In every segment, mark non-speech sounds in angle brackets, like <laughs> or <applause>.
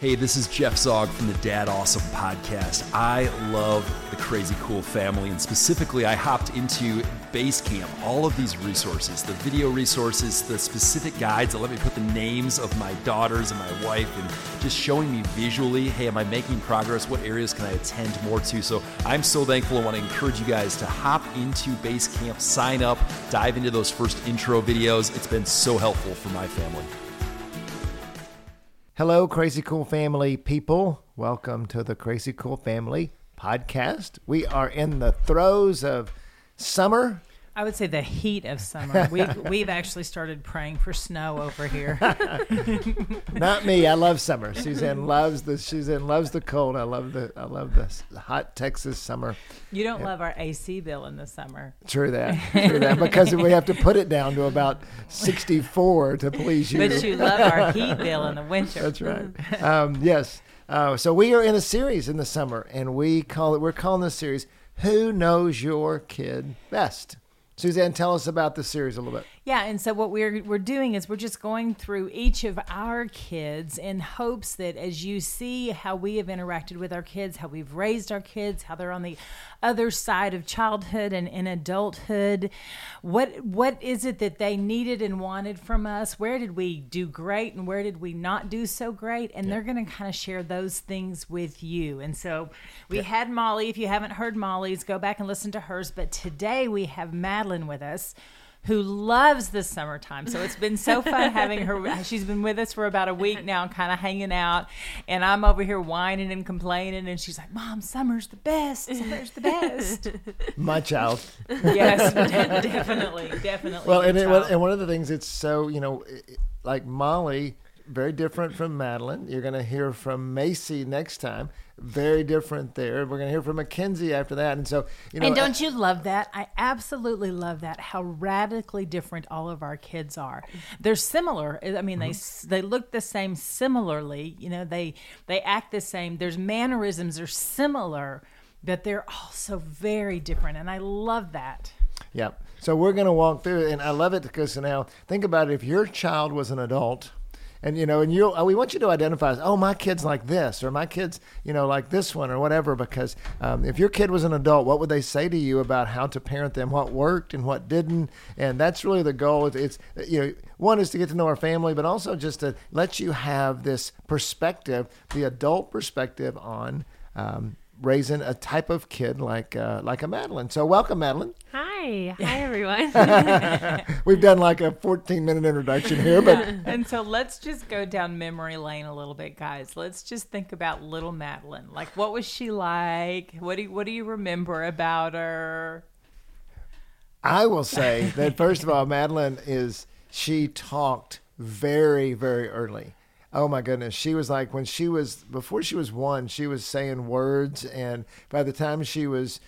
Hey, this is Jeff Zog from the Dad Awesome podcast. I love the Crazy Cool family, and specifically, I hopped into Basecamp. All of these resources, the video resources, the specific guides that let me put the names of my daughters and my wife, and just showing me visually, hey, am I making progress? What areas can I attend more to? So I'm so thankful. I want to encourage you guys to hop into Basecamp, sign up, dive into those first intro videos. It's been so helpful for my family. Hello, Crazy Cool Family people. Welcome to the Crazy Cool Family podcast. We are in the throes of summer. I would say the heat of summer. <laughs> We've, we've actually started praying for snow over here. <laughs> Not me. I love summer. Suzanne <laughs> loves the Suzanne loves the cold. I love the I love the hot Texas summer. You don't love our AC bill in the summer. True that. True that. Because we have to put it down to about 64 to please you. But you love our heat bill in the winter. That's right. Um, yes. Uh, so we are in a series in the summer, and we call it. We're calling this series "Who Knows Your Kid Best." Suzanne, tell us about the series a little bit. Yeah, and so what we're we're doing is we're just going through each of our kids in hopes that as you see how we have interacted with our kids, how we've raised our kids, how they're on the other side of childhood and in adulthood, what what is it that they needed and wanted from us? Where did we do great and where did we not do so great? And yeah. they're going to kind of share those things with you. And so we yeah. had Molly. If you haven't heard Molly's, go back and listen to hers. But today we have Madeline with us who loves the summertime. So it's been so fun having her. She's been with us for about a week now, kind of hanging out. And I'm over here whining and complaining. And she's like, Mom, summer's the best. Summer's the best. <laughs> My child. yes, <laughs> definitely. Definitely. Well, and, it, and one of the things it's so, you know, like Molly, very different from Madeline. You're going to hear from Macy next time very different there. We're going to hear from Mackenzie after that. And so, you know. And don't you love that? I absolutely love that, how radically different all of our kids are. They're similar. I mean, mm-hmm. they they look the same similarly. You know, they they act the same. There's mannerisms are similar, but they're also very different. And I love that. Yeah. So we're going to walk through. And I love it because now think about it. If your child was an adult, and you know, and you we want you to identify as, oh, my kid's like this, or my kid's you know like this one, or whatever. Because um, if your kid was an adult, what would they say to you about how to parent them, what worked and what didn't? And that's really the goal. It's, it's you know, one is to get to know our family, but also just to let you have this perspective, the adult perspective on um, raising a type of kid like uh, like a Madeline. So welcome, Madeline. Hi, hi <laughs> everyone. <laughs> We've done like a 14 minute introduction here, but <laughs> and so let's just go down memory lane a little bit, guys. Let's just think about little Madeline. Like, what was she like? What do you, what do you remember about her? I will say that first of all, Madeline is she talked very very early oh my goodness she was like when she was before she was one she was saying words and by the time she was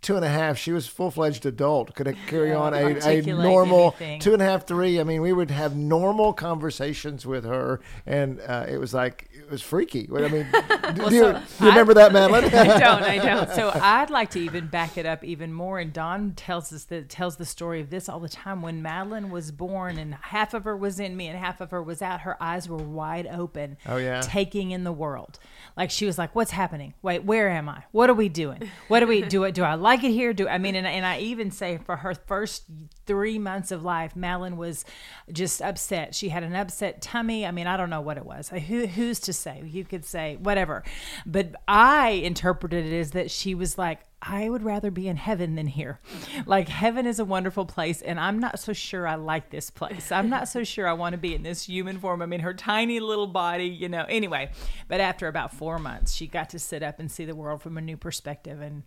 two and a half, she was full fledged adult. Could <laughs> carry on a, a normal anything. two and a half, three. I mean, we would have normal conversations with her, and uh, it was like it was freaky. I mean, <laughs> well, do, you, so do, you, remember that, Madeline? I <laughs> don't. I don't. So <laughs> I'd like to even back it up even more. And Don tells us that tells the story of this all the time. When Madeline was born, and half of her was in me, and half of her was out. Her eyes were wide open. Oh yeah, taking in the world. Like she was like, "What's happening? Wait, where am I? What are we doing? What do we do? It do I like it here? Do I mean?" And, and I even say for her first three months of life, Madeline was just upset. She had an upset tummy. I mean, I don't know what it was. Who, who's to say? You could say whatever, but I interpreted it as that she was like, I would rather be in heaven than here. Like heaven is a wonderful place and I'm not so sure I like this place. I'm not so sure I want to be in this human form. I mean her tiny little body, you know. Anyway, but after about 4 months, she got to sit up and see the world from a new perspective and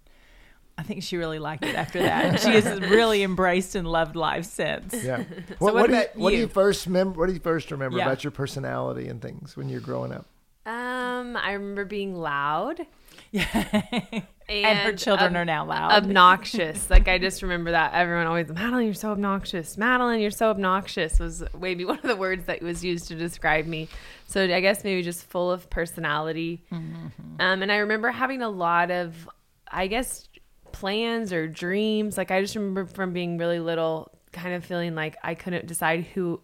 I think she really liked it after that. she has really embraced and loved life since. Yeah. So what, what, do you, what, do you, first remember? What do you first remember yeah. about your personality and things when you're growing up? Um, I remember being loud. Yeah <laughs> and her children are now loud. obnoxious. like I just remember that everyone always, Madeline, you're so obnoxious. Madeline, you're so obnoxious was maybe <laughs> one of the words that was used to describe me. So I guess maybe just full of personality. Mm-hmm. Um, and I remember having a lot of, I guess, plans or dreams. Like I just remember from being really little, kind of feeling like I couldn't decide who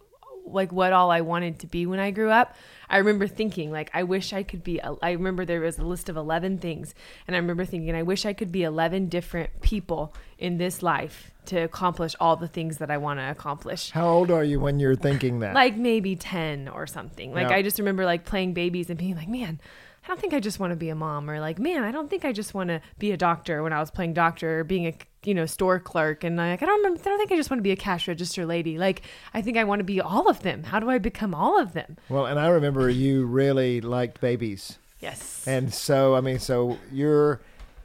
like what all I wanted to be when I grew up. I remember thinking like I wish I could be I remember there was a list of 11 things and I remember thinking I wish I could be 11 different people in this life to accomplish all the things that I want to accomplish. How old are you when you're thinking that? Like maybe 10 or something. Like Yeah. I just remember like playing babies and being like, "Man, I don't think I just want to be a mom or like, man, I don't think I just want to be a doctor when I was playing doctor or being a you know store clerk and like I don't remember I don't think I just want to be a cash register lady. Like I think I want to be all of them. How do I become all of them? well, and I remember you really liked babies. Yes. And so, I mean, so you're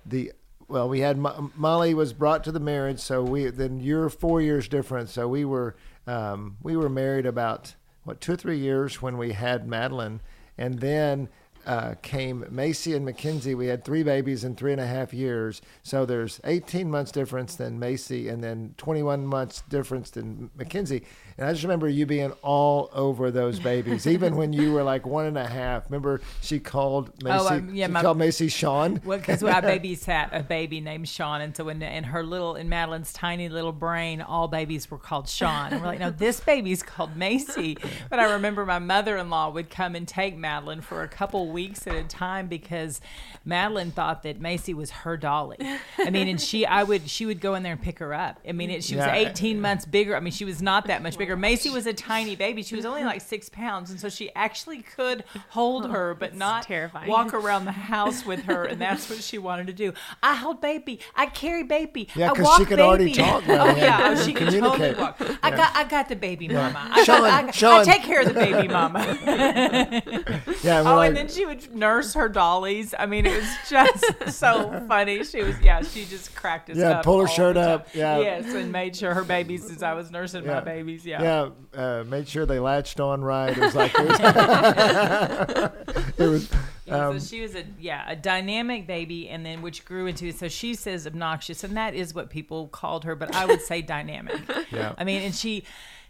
the well. We had Mo- Molly was brought to the marriage, so we then you're four years different. So we were um, we were married about what two or three years when we had Madeline, and then. Uh, came Macy and Mackenzie. We had three babies in three and a half years. So there's 18 months difference than Macy, and then 21 months difference than Mackenzie. And I just remember you being all over those babies, even when you were like one and a half. Remember, she called Macy. Oh, um, yeah, she my- called Macy Sean. Well, because I babysat a baby named Sean, and so in, in her little, in Madeline's tiny little brain, all babies were called Sean. And we're like, no, this baby's called Macy. But I remember my mother-in-law would come and take Madeline for a couple weeks at a time because Madeline thought that Macy was her dolly. I mean, and she, I would, she would go in there and pick her up. I mean, it, she was Yeah. 18 months bigger. I mean, she was not that much bigger. Macy was a tiny baby. She was only like six pounds, and so she actually could hold her, but not terrifying. walk around the house with her, and that's what she wanted to do. I hold baby. I carry baby. Yeah, I 'cause walk she could already baby. talk now Oh yeah, oh, she could totally communicate. walk. I got, I got the baby, mama. I, Sean, got, I, Sean. I take care of the baby, mama. <laughs> <laughs> Yeah, oh, and oh, like, and then she would nurse her dollies. I mean, it was just <laughs> so funny. She was, yeah, she just cracked us Yeah, up. pull her shirt up, yeah. yes, and made sure her babies as I was nursing Yeah. my babies. Yeah. Yeah, uh, made sure they latched on right. It was like it was. <laughs> it was Yeah, um, so she was a yeah a dynamic baby, and then which grew into so she says obnoxious, and that is what people called her, but I would say dynamic. Yeah. I mean, and she,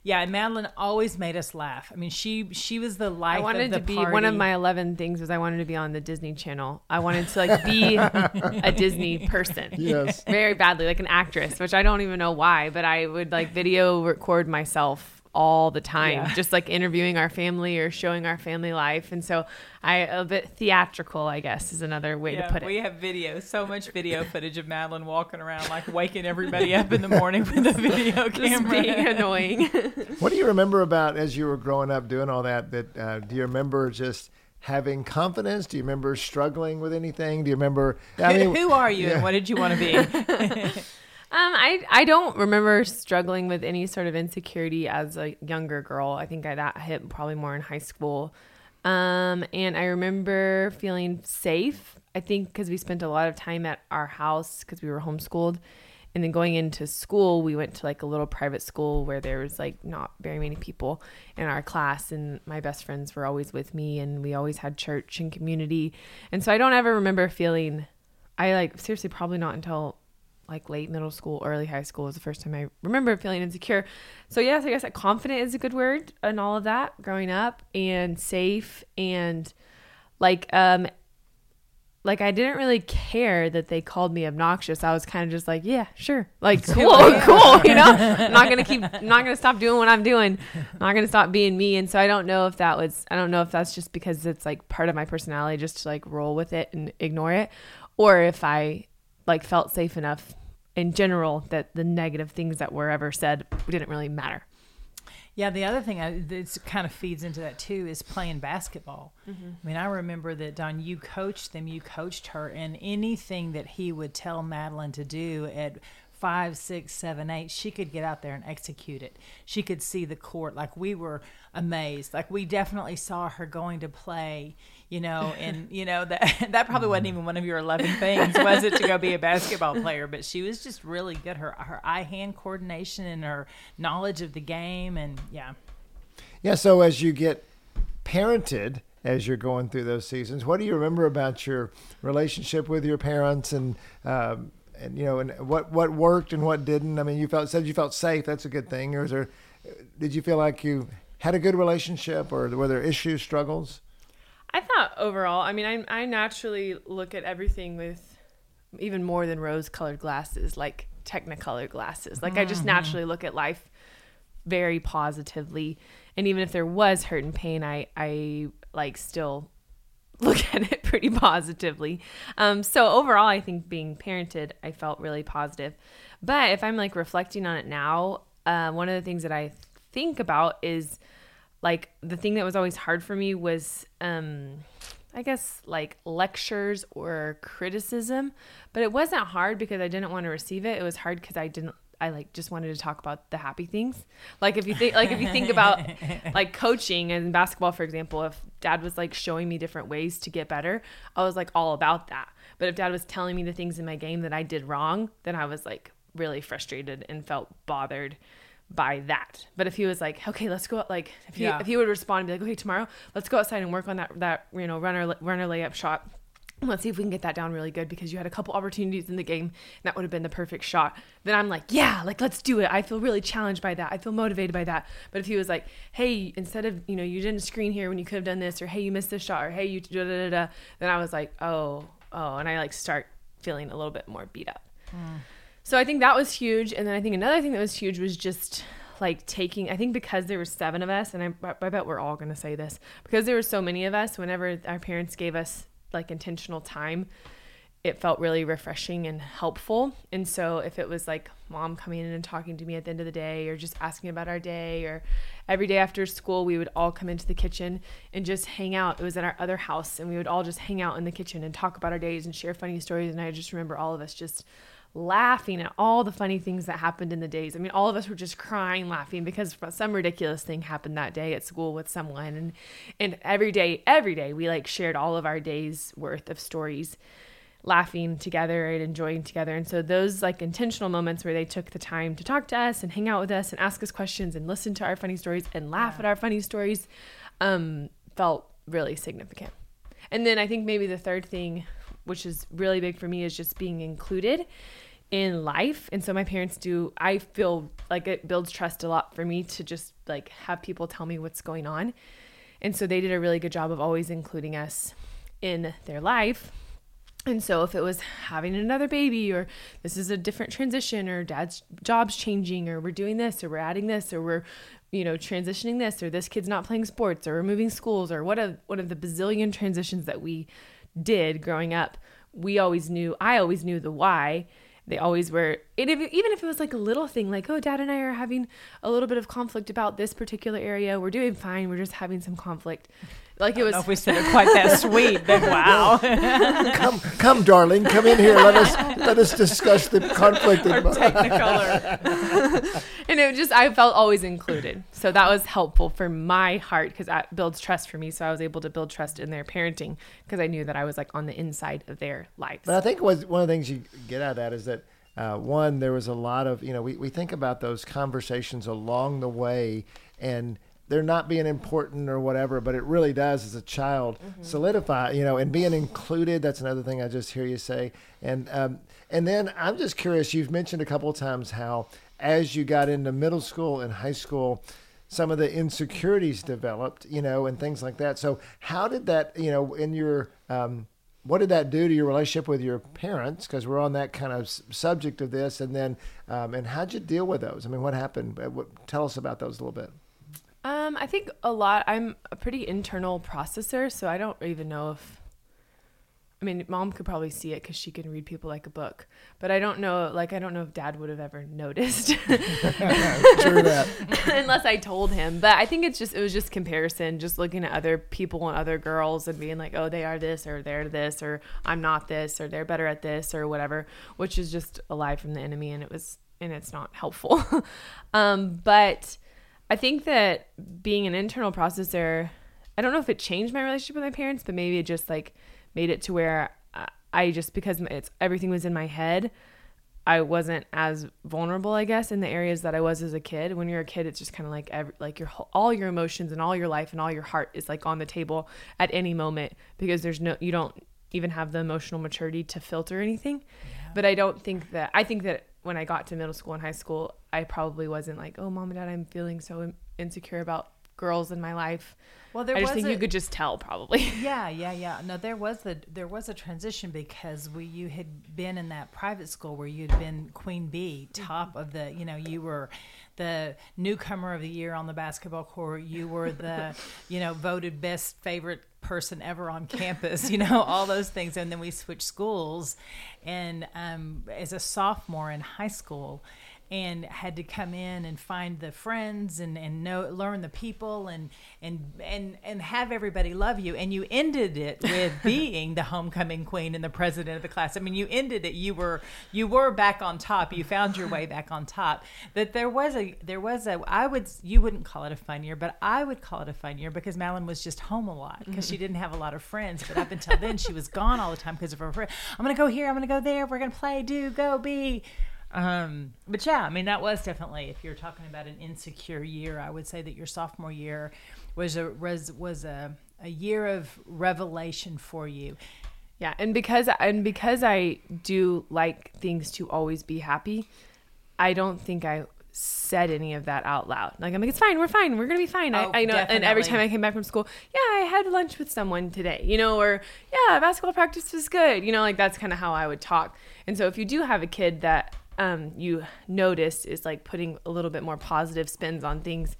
yeah, and Madeline always made us laugh. I mean, she she was the life. I wanted of the to be party. one of my 11 things was I wanted to be on the Disney Channel. I wanted to like be a <laughs> Disney person. Yes. Very badly, like an actress, which I don't even know why, but I would like video record myself all the time, Yeah. just like interviewing our family or showing our family life. And so I a bit theatrical, I guess, is another way Yeah, to put it. we have video, so much video footage of Madeline walking around like waking everybody up in the morning with a video <laughs> just camera. being annoying. <laughs> What do you remember about as you were growing up doing all that? That uh, do you remember just having confidence? Do you remember struggling with anything? Do you remember? I mean, Who are you, yeah. and what did you want to be? <laughs> Um, I I don't remember struggling with any sort of insecurity as a younger girl. I think I, that hit probably more in high school. Um, and I remember feeling safe. I think because we spent a lot of time at our house because we were homeschooled, and then going into school, we went to like a little private school where there was like not very many people in our class, and my best friends were always with me, and we always had church and community, and so I don't ever remember feeling. I like seriously probably not until like late middle school, early high school was the first time I remember feeling insecure. So yes, I guess that confident is a good word and all of that growing up and safe and like um like I didn't really care that they called me obnoxious. I was kind of just like, yeah, sure. Like <laughs> cool, cool, you know? I'm not going to keep I'm not going to stop doing what I'm doing. I'm not going to stop being me. And so I don't know if that was I don't know if that's just because it's like part of my personality just to like roll with it and ignore it or if I like felt safe enough in general that the negative things that were ever said didn't really matter. Yeah, the other thing I, that kind of feeds into that too is playing basketball. Mm-hmm. I mean, I remember that Don, you coached them, you coached her, and anything that he would tell Madeline to do at five, six, seven, eight, she could get out there and execute it. She could see the court. Like we were amazed. Like we definitely saw her going to play. You know, <laughs> and you know that <laughs> that probably wasn't even one of your eleven things, was it, to go be a basketball player? But she was just really good. Her her eye hand coordination and her knowledge of the game, and yeah, Yeah. So as you get parented as you're going through those seasons. What do you remember about your relationship with your parents and um, and you know and what what worked and what didn't? I mean, you felt said you felt safe. That's a good thing. Or is there? Did you feel like you had a good relationship, or were there issues, struggles? I thought overall, I mean, I, I naturally look at everything with even more than rose colored glasses, like technicolor glasses. Like, I just naturally look at life very positively. And even if there was hurt and pain, I, I like still <laughs> look at it pretty positively. Um, so overall, I think being parented, I felt really positive. But if I'm like reflecting on it now, uh, one of the things that I think about is like the thing that was always hard for me was um I guess like lectures or criticism, but it wasn't hard because I didn't want to receive it. It was hard because I didn't I like just wanted to talk about the happy things. Like if you think like if you think about <laughs> like coaching and basketball for example, if dad was like showing me different ways to get better, I was like all about that. But if dad was telling me the things in my game that I did wrong, then I was like really frustrated and felt bothered by that. But if he was like, okay, let's go out, like if he Yeah. if he would respond and be like, okay, tomorrow let's go outside and work on that that you know runner runner layup shot. Let's see if we can get that down really good because you had a couple opportunities in the game and that would have been the perfect shot. Then I'm like, yeah, like let's do it. I feel really challenged by that. I feel motivated by that. But if he was like, hey, instead of you know you didn't screen here when you could have done this, or hey, you missed this shot, or hey, you da da da da, then I was like, oh, oh, and I like start feeling a little bit more beat up. Hmm. So I think that was huge. And then I think another thing that was huge was just like taking, I think because there were seven of us, and I, I bet we're all going to say this, because there were so many of us, whenever our parents gave us like intentional time, it felt really refreshing and helpful. And so if it was like mom coming in and talking to me at the end of the day or just asking about our day or every day after school we would all come into the kitchen and just hang out. It was at our other house and we would all just hang out in the kitchen and talk about our days and share funny stories and I just remember all of us just laughing at all the funny things that happened in the days. I mean, all of us were just crying laughing because some ridiculous thing happened that day at school with someone and and every day every day we like shared all of our days worth of stories laughing together and enjoying together. And so those like intentional moments where they took the time to talk to us and hang out with us and ask us questions and listen to our funny stories and laugh at our funny stories um, felt really significant. And then I think maybe the third thing, which is really big for me, is just being included in life. And so my parents do, I feel like it builds trust a lot for me to just like have people tell me what's going on. And so they did a really good job of always including us in their life. And so if it was having another baby or this is a different transition or dad's job's changing or we're doing this or we're adding this or we're you know transitioning this or this kid's not playing sports or we're moving schools or what of one of the bazillion transitions that we did growing up, we always knew I always knew the why. They always were if, even if it was like a little thing like oh dad and I are having a little bit of conflict about this particular area. We're doing fine. We're just having some conflict. Like it was know if we said it quite that <laughs> sweet, then wow. <laughs> come, come, darling, come in here. Let us let us discuss the conflict. in- Technicolor. <laughs> and it just I felt always included. So that was helpful for my heart because that builds trust for me. So I was able to build trust in their parenting because I knew that I was like on the inside of their lives. But I think was one of the things you get out of that is that uh, one, there was a lot of you know we, we think about those conversations along the way and they're not being important or whatever, but it really does as a child solidify you know and being included. That's another thing I just hear you say. And um, and then I'm just curious. You've mentioned a couple of times how as you got into middle school and high school. Some of the insecurities developed, you know, and things like that. So, how did that, you know, in your um, what did that do to your relationship with your parents? Because we're on that kind of subject of this, and then, um, and how'd you deal with those? I mean, what happened? What, tell us about those a little bit. Um, I think a lot. I'm a pretty internal processor, so I don't even know if. I mean, mom could probably see it because she can read people like a book, but I don't know. Like, I don't know if dad would have ever <laughs> noticed, <laughs> True that. <laughs> unless I told him. But I think it's just it was just comparison, just looking at other people and other girls and being like, oh, they are this or they're this or I'm not this or they're better at this or whatever, which is just a lie from the enemy, and it was and it's not helpful. um, but I think that being an internal processor, I don't know if it changed my relationship with my parents, but maybe it just like made it to where I- just because it's everything was in my head. I wasn't as vulnerable, I guess, in the areas that I was as a kid. When you're a kid, it's just kind of like every, like your all your emotions and all your life and all your heart is like on the table at any moment because there's no you don't even have the emotional maturity to filter anything. But I don't think that I think that when I got to middle school and high school, I probably wasn't like, "Oh, mom and dad, I'm feeling so insecure about girls in my life." Well, there I just was think a- you could just tell probably. <laughs> Yeah, yeah, yeah. No, there was the there was a transition because we you had been in that private school where you'd been queen bee, top of the you know you were the newcomer of the year on the basketball court. You were the <laughs> you know voted best favorite person ever on campus. You know <laughs> all those things, and then we switched schools, and um, as a sophomore in high school and had to come in and find the friends and, and know learn the people and and and and have everybody love you. And you ended it with <laughs> being the homecoming queen and the president of the class. I mean you ended it. You were you were back on top. You found your way back on top. That there was a there was a i would you wouldn't call it a fun year but i would call it a fun year because Madeline was just home a lot because she mm-hmm. didn't have a lot of friends. But up until then she was gone all the time because of her friend. I'm gonna go here. I'm gonna go there. We're gonna play. Do go be um, but yeah, I mean that was definitely if you're talking about an insecure year, I would say that your sophomore year was a was was a, a year of revelation for you. Yeah, and because and because I do like things to always be happy, I don't think I said any of that out loud. Like I'm like, it's fine, we're fine, we're gonna be fine. Oh, I, I know. And every time I came back from school, yeah, I had lunch with someone today, you know, or yeah, basketball practice was good, you know, like that's kind of how I would talk. And so if you do have a kid that um, you notice is like putting a little bit more positive spins on things,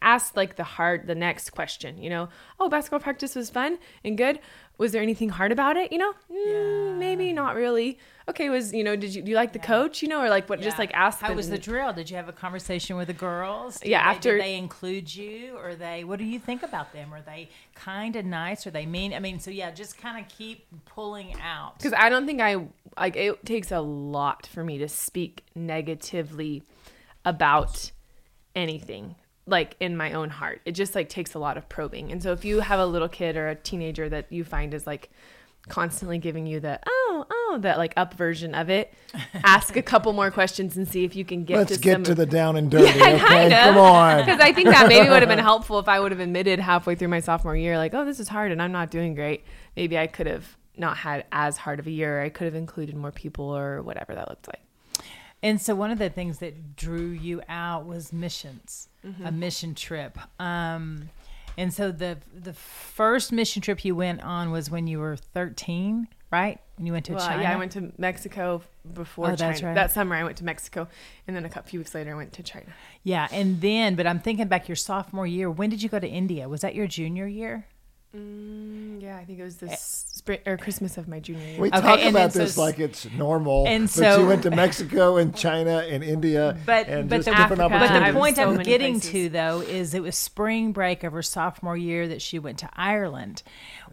ask like the hard the next question you know? Oh basketball practice was fun and good was there anything hard about it you know mm, maybe not really okay was you know did you do you like the coach you know or like what just like ask how them was the drill? Did you have a conversation with the girls? Did Yeah, they, after- they include you, or they? What do you think about them? Are they kind and nice? Are they mean? I mean, so yeah, just kind of keep pulling out. because I don't think I like it takes a lot for me to speak negatively about anything like in my own heart. It just like takes a lot of probing. And so if you have a little kid or a teenager that you find is like constantly giving you the oh oh that like up version of it, <laughs> ask a couple more questions and see if you can get to Let's to get some to the down and <laughs> dirty. okay, kinda. come on. because I think that maybe would have been <laughs> helpful if I would have admitted halfway through my sophomore year, like, oh, this is hard and I'm not doing great. Maybe I could have not had as hard of a year. I could have included more people or whatever that looked like. And so one of the things that drew you out was missions, Mm-hmm. a mission trip. Um, and so the the first mission trip you went on was when you were 13, right? And you went to Well, China. yeah, I went to Mexico before Oh, China. right. That summer, I went to Mexico, and then a couple few weeks later, I went to China. Yeah, and then, but I'm thinking back your sophomore year. When did you go to India? Was that your junior year? Mm, yeah, I think it was the spring or Christmas of my junior year. We Okay, talk about then so this s- like it's normal. and but so- you went to Mexico and China and India, But and but just the, different Africa. but the point so I'm getting places. to though is it was spring break of her sophomore year that she went to Ireland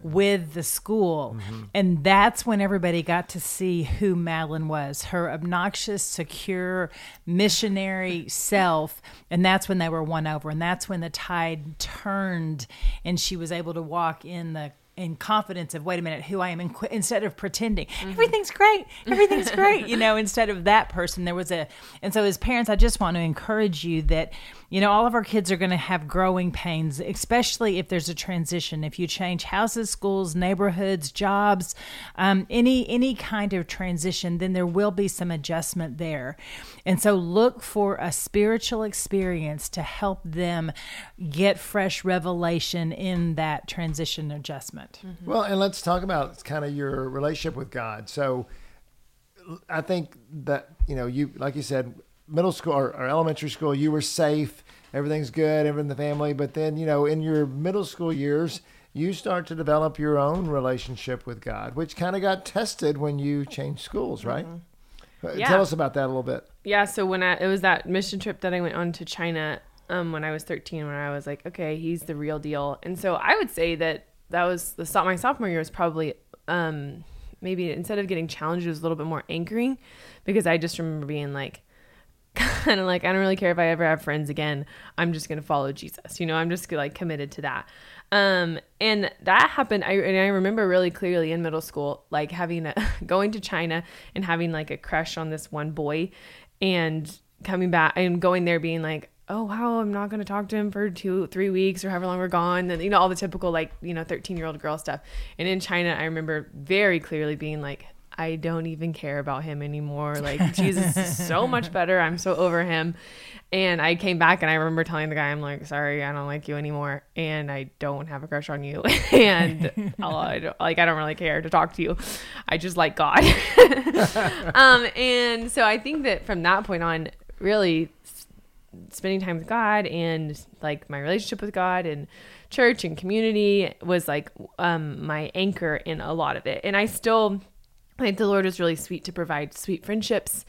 with the school, Mm-hmm. and that's when everybody got to see who Madeline was, her obnoxious, secure, missionary self, and that's when they were won over, and that's when the tide turned, and she was able to walk in the in confidence of wait a minute who i am in, instead of pretending. Mm-hmm. everything's great. Everything's great you know instead of that person. There was a and so as parents i just want to encourage you that you know all of our kids are going to have growing pains especially if there's a transition. If you change houses schools neighborhoods jobs um, any any kind of transition then there will be some adjustment there. And so look for a spiritual experience to help them get fresh revelation in that transition adjustment. Well, and let's talk about kind of your relationship with God. So, I think that you know, you like you said, middle school or, or elementary school, you were safe, everything's good, everything in the family. But then, you know, in your middle school years, you start to develop your own relationship with God, which kind of got tested when you changed schools, right? Uh, Yeah. Tell us about that a little bit. Yeah, so when I it was that mission trip that I went on to China um, when I was 13, when I was like, okay, he's the real deal. And so I would say that that was the so- my sophomore year was probably um, maybe instead of getting challenged, it was a little bit more anchoring because I just remember being like, and I'm like, I don't really care if I ever have friends again. I'm just gonna follow Jesus. You know, I'm just like committed to that. Um, and that happened. I and I remember really clearly in middle school, like having a <laughs> going to China and having like a crush on this one boy, and coming back and going there being like, oh wow, I'm not gonna talk to him for two, three weeks or however long we're gone. And you know all the typical like you know 13 year old girl stuff. And in China, I remember very clearly being like, I don't even care about him anymore. Like <laughs> Jesus is so much better. I'm so over him. And I came back and I remember telling the guy, I'm like, sorry, I don't like you anymore, and I don't have a crush on you, <laughs> and <laughs> I don't, like I don't really care to talk to you. I just like God. um, and so I think that from that point on, really spending time with God and like my relationship with God and church and community was like um, my anchor in a lot of it. And I still Think the Lord was really sweet to provide sweet friendships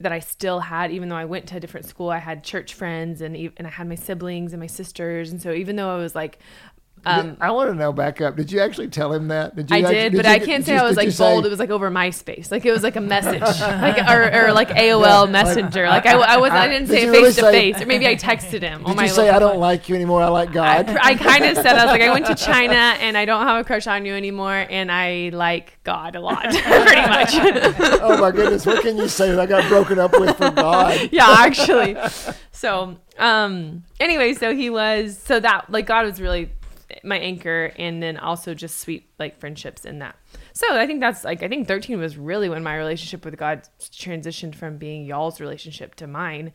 that I still had, even though I went to a different school. I had church friends and and I had my siblings and my sisters, and so even though I was like. Um, I want to know back up. Did you actually tell him that? Did you I actually- did, but I can't say I was like say- bold. It was like over MySpace, like it was like a message, <laughs> like or, or like AOL Messenger. Like I, I was, I didn't say it really face to say- face, or maybe I texted him. Did you say I don't phone. like you anymore? I like God. I, I kind of said I was like I went to <laughs> China and I don't have a crush on you anymore, and I like God a lot, <laughs> pretty much. oh my goodness, what can you say that I got broken up with for God? yeah, actually. So, um, anyway, so he was so that like God was really my anchor, and then also just sweet like friendships in that. So I think that's like I think 13 was really when my relationship with God transitioned from being y'all's relationship to mine,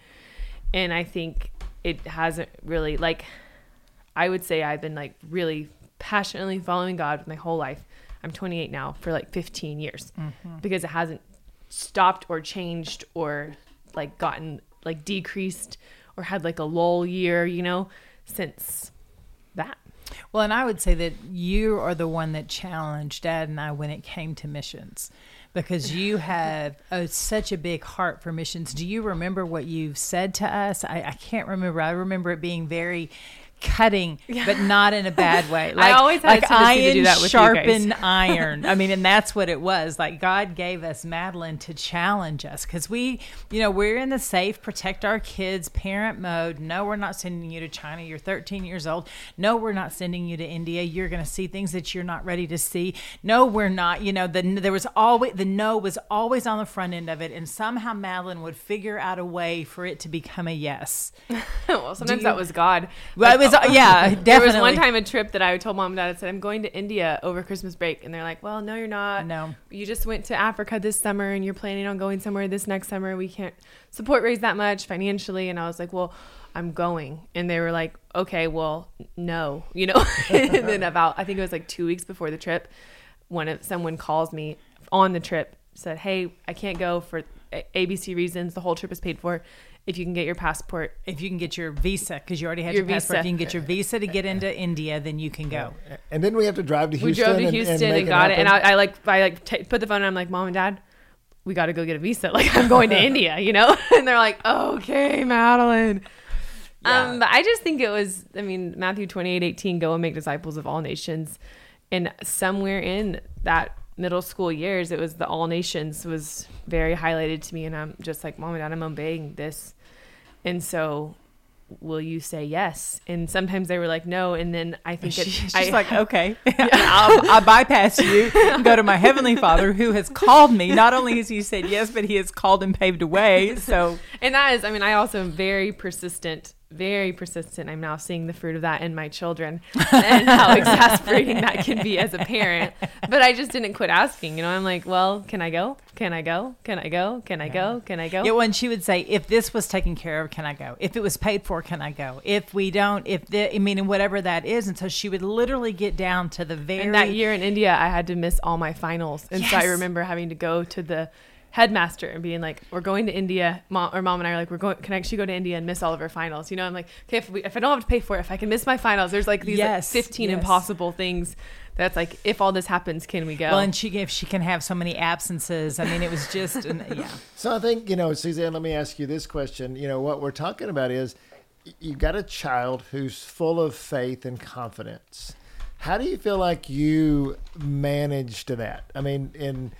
and I think it hasn't really like I would say I've been like really passionately following God my whole life. I'm 28 now for like 15 years mm-hmm. because it hasn't stopped or changed or like gotten like decreased or had like a lull year, you know, since that. Well, and I would say that you are the one that challenged Dad and I when it came to missions because you <laughs> have a, such a big heart for missions. Do you remember what you said to us? I, I can't remember. I remember it being very cutting, but not in a bad way. <laughs> Like, I always had like to iron do that with you guys. sharpen iron. I mean, and that's what it was. Like God gave us Madeline to challenge us because we, you know, we're in the safe, protect our kids, parent mode. No, we're not sending you to China. You're 13 years old. No, we're not sending you to India. You're going to see things that you're not ready to see. No, we're not. You know, the there was always the no was always on the front end of it, and somehow Madeline would figure out a way for it to become a yes. <laughs> well, sometimes you- that was God. Well, it was <laughs> yeah, definitely. There was one time a trip that I told mom and dad, I said, I'm going to India over Christmas break. And they're like, well, no, you're not. No. You just went to Africa this summer and you're planning on going somewhere this next summer. We can't support raise that much financially. And I was like, well, I'm going. And they were like, okay, well, no, <laughs> you know? and then about, I think it was like two weeks before the trip, when it, someone calls me on the trip, said, hey, I can't go for ABC reasons. The whole trip is paid for. If you can get your passport, if you can get your visa because you already had Your your, passport, visa. if you can get your visa to get into India, then you can go. And then we have to drive to Houston. we Houston. drove to and- Houston and, and, make got it. And. I, I like, I like t- put the phone. and I'm like, mom and dad, we got to go get a visa. <laughs> Like I'm going to <laughs> India, you know. <laughs> And they're like, okay, Madeline. Um, but I just think it was. I mean, Matthew 28, 18, go and make disciples of all nations. And somewhere in that middle school years, it was the all nations was very highlighted to me. And I'm just like, mom and dad, I'm obeying this. And so, will you say yes? And sometimes they were like, no. And then I think it, <laughs> She's I, like, okay, <laughs> <laughs> I'll, I'll bypass you and go to my heavenly Father who has called me. Not only has he said yes, but he has called and paved a way. So And that is, I mean, I also am very persistent, very persistent. I'm now seeing the fruit of that in my children and how <laughs> exasperating that can be as a parent. But I just didn't quit asking. You know, I'm like, well, can I go? Can I go? Can I go? Can I go? Can I go? yeah, when she would say, if this was taken care of, can I go? If it was paid for, can I go? If we don't, if the, I mean, whatever that is. And so she would literally get down to the very And that year in India, I had to miss all my finals. And so I remember having to go to the headmaster and being like, "We're going to India." Mom or mom and I are like, "We're going. Can I actually go to India and miss all of our finals?" You know, I'm like, "Okay, if, we, if I don't have to pay for it, if I can miss my finals, there's like these like, 15 yes. impossible things. That's like, if all this happens, can we go?" Well, and she if she can have so many absences. I mean, it was just an, <laughs> yeah. So I think, you know, Suzanne, let me ask you this question. You know, what we're talking about is y- you got a child who's full of faith and confidence. How do you feel like you managed that? I mean, in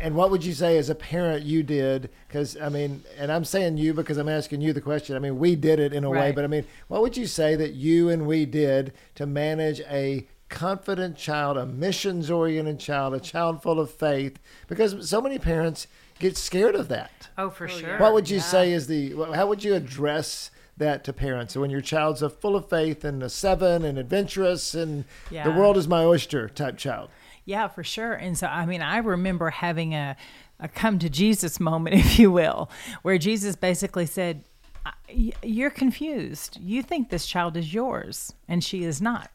And what would you say as a parent you did? Because I mean, and I'm saying you because I'm asking you the question. I mean, we did it in a way, but I mean, what would you say that you and we did to manage a confident child, a missions oriented child, a child full of faith? Because so many parents get scared of that. Oh, for oh, sure. What would you say is the? How would you address that to parents? So when your child's a full of faith and a seven and adventurous and the world is my oyster type child. Yeah, for sure. And so, I mean, I remember having a, a come to Jesus moment, <laughs> if you will, where Jesus basically said, You're confused. You think this child is yours, and she is not.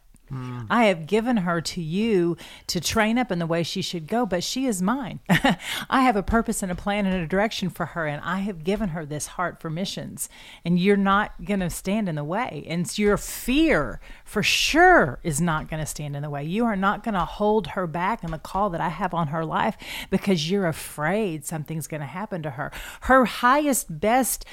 I have given her to you to train up in the way she should go, but she is mine. <laughs> I have a purpose and a plan and a direction for her, and I have given her this heart for missions. And you're not going to stand in the way. And your fear, for sure, is not going to stand in the way. You are not going to hold her back in the call that I have on her life because you're afraid something's going to happen to her. Her highest, best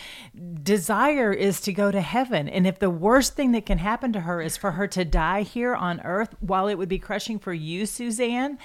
desire is to go to heaven. And if the worst thing that can happen to her is for her to die here on earth, while it would be crushing for you, Suzanne,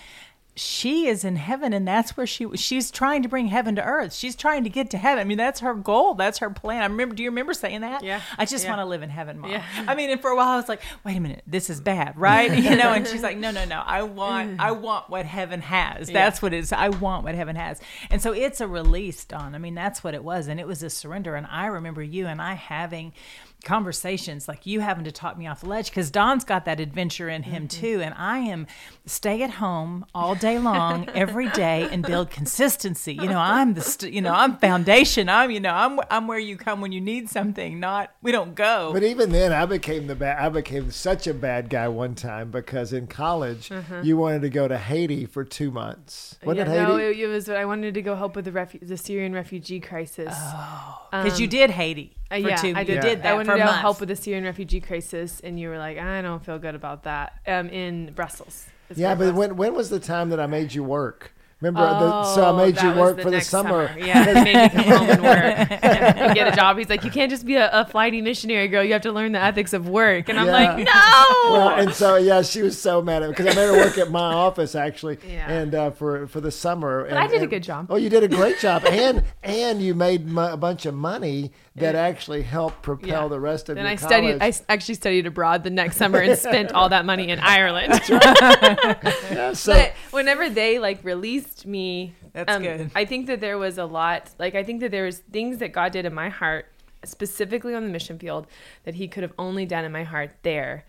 she is in heaven and that's where she she's trying to bring heaven to earth. She's trying to get to heaven. I mean that's her goal. That's her plan. I remember do you remember saying that? Yeah. i just Yeah. want to live in heaven mom. Yeah. i mean and for a while i was like wait a minute this is bad right? <laughs> You know and she's like no no no. I want mm. i want what heaven has. That's what it is. I want what heaven has. And so it's a release don i mean that's what it was and it was a surrender. And i remember you and i having conversations like you having to talk me off the ledge because Don's got that adventure in him mm-hmm. too. And I am stay at home all day long, <laughs> every day, and build consistency. You know, I'm the, st- you know, I'm foundation. I'm, you know, I'm, I'm where you come when you need something, not, we don't go. But even then, I became the bad. I became such a bad guy one time because in college mm-hmm. you wanted to go to Haiti for two months. What yeah, did Haiti? no, it, it was. I wanted to go help with the refu- the Syrian refugee crisis. Oh. Um, because you did Haiti. Uh, yeah, two, I did. did I that wanted for to months. help with the Syrian refugee crisis, and you were like, I don't feel good about that. Um, in Brussels. Yeah, but Brussels- when when was the time that I made you work? Remember, the, so I Oh, made you work the for the next summer. Yeah, he made me come home and work <laughs> and get a job. He's like, you can't just be a, a flighty missionary girl. You have to learn the ethics of work. And I'm Yeah. like, no. Well, and so yeah, she was so mad at me because I made her work at my office actually, Yeah. and uh, for for the summer. But I did a good job. Oh, you did a great job, and and you made mo- a bunch of money that actually helped propel Yeah. the rest of then your I college. studied. I s- actually studied abroad the next summer and <laughs> spent all that money in Ireland. <laughs> yeah, so but whenever they like released me, That's um, good. I think that there was a lot. Like I think that there was things that God did in my heart, specifically on the mission field, that He could have only done in my heart there.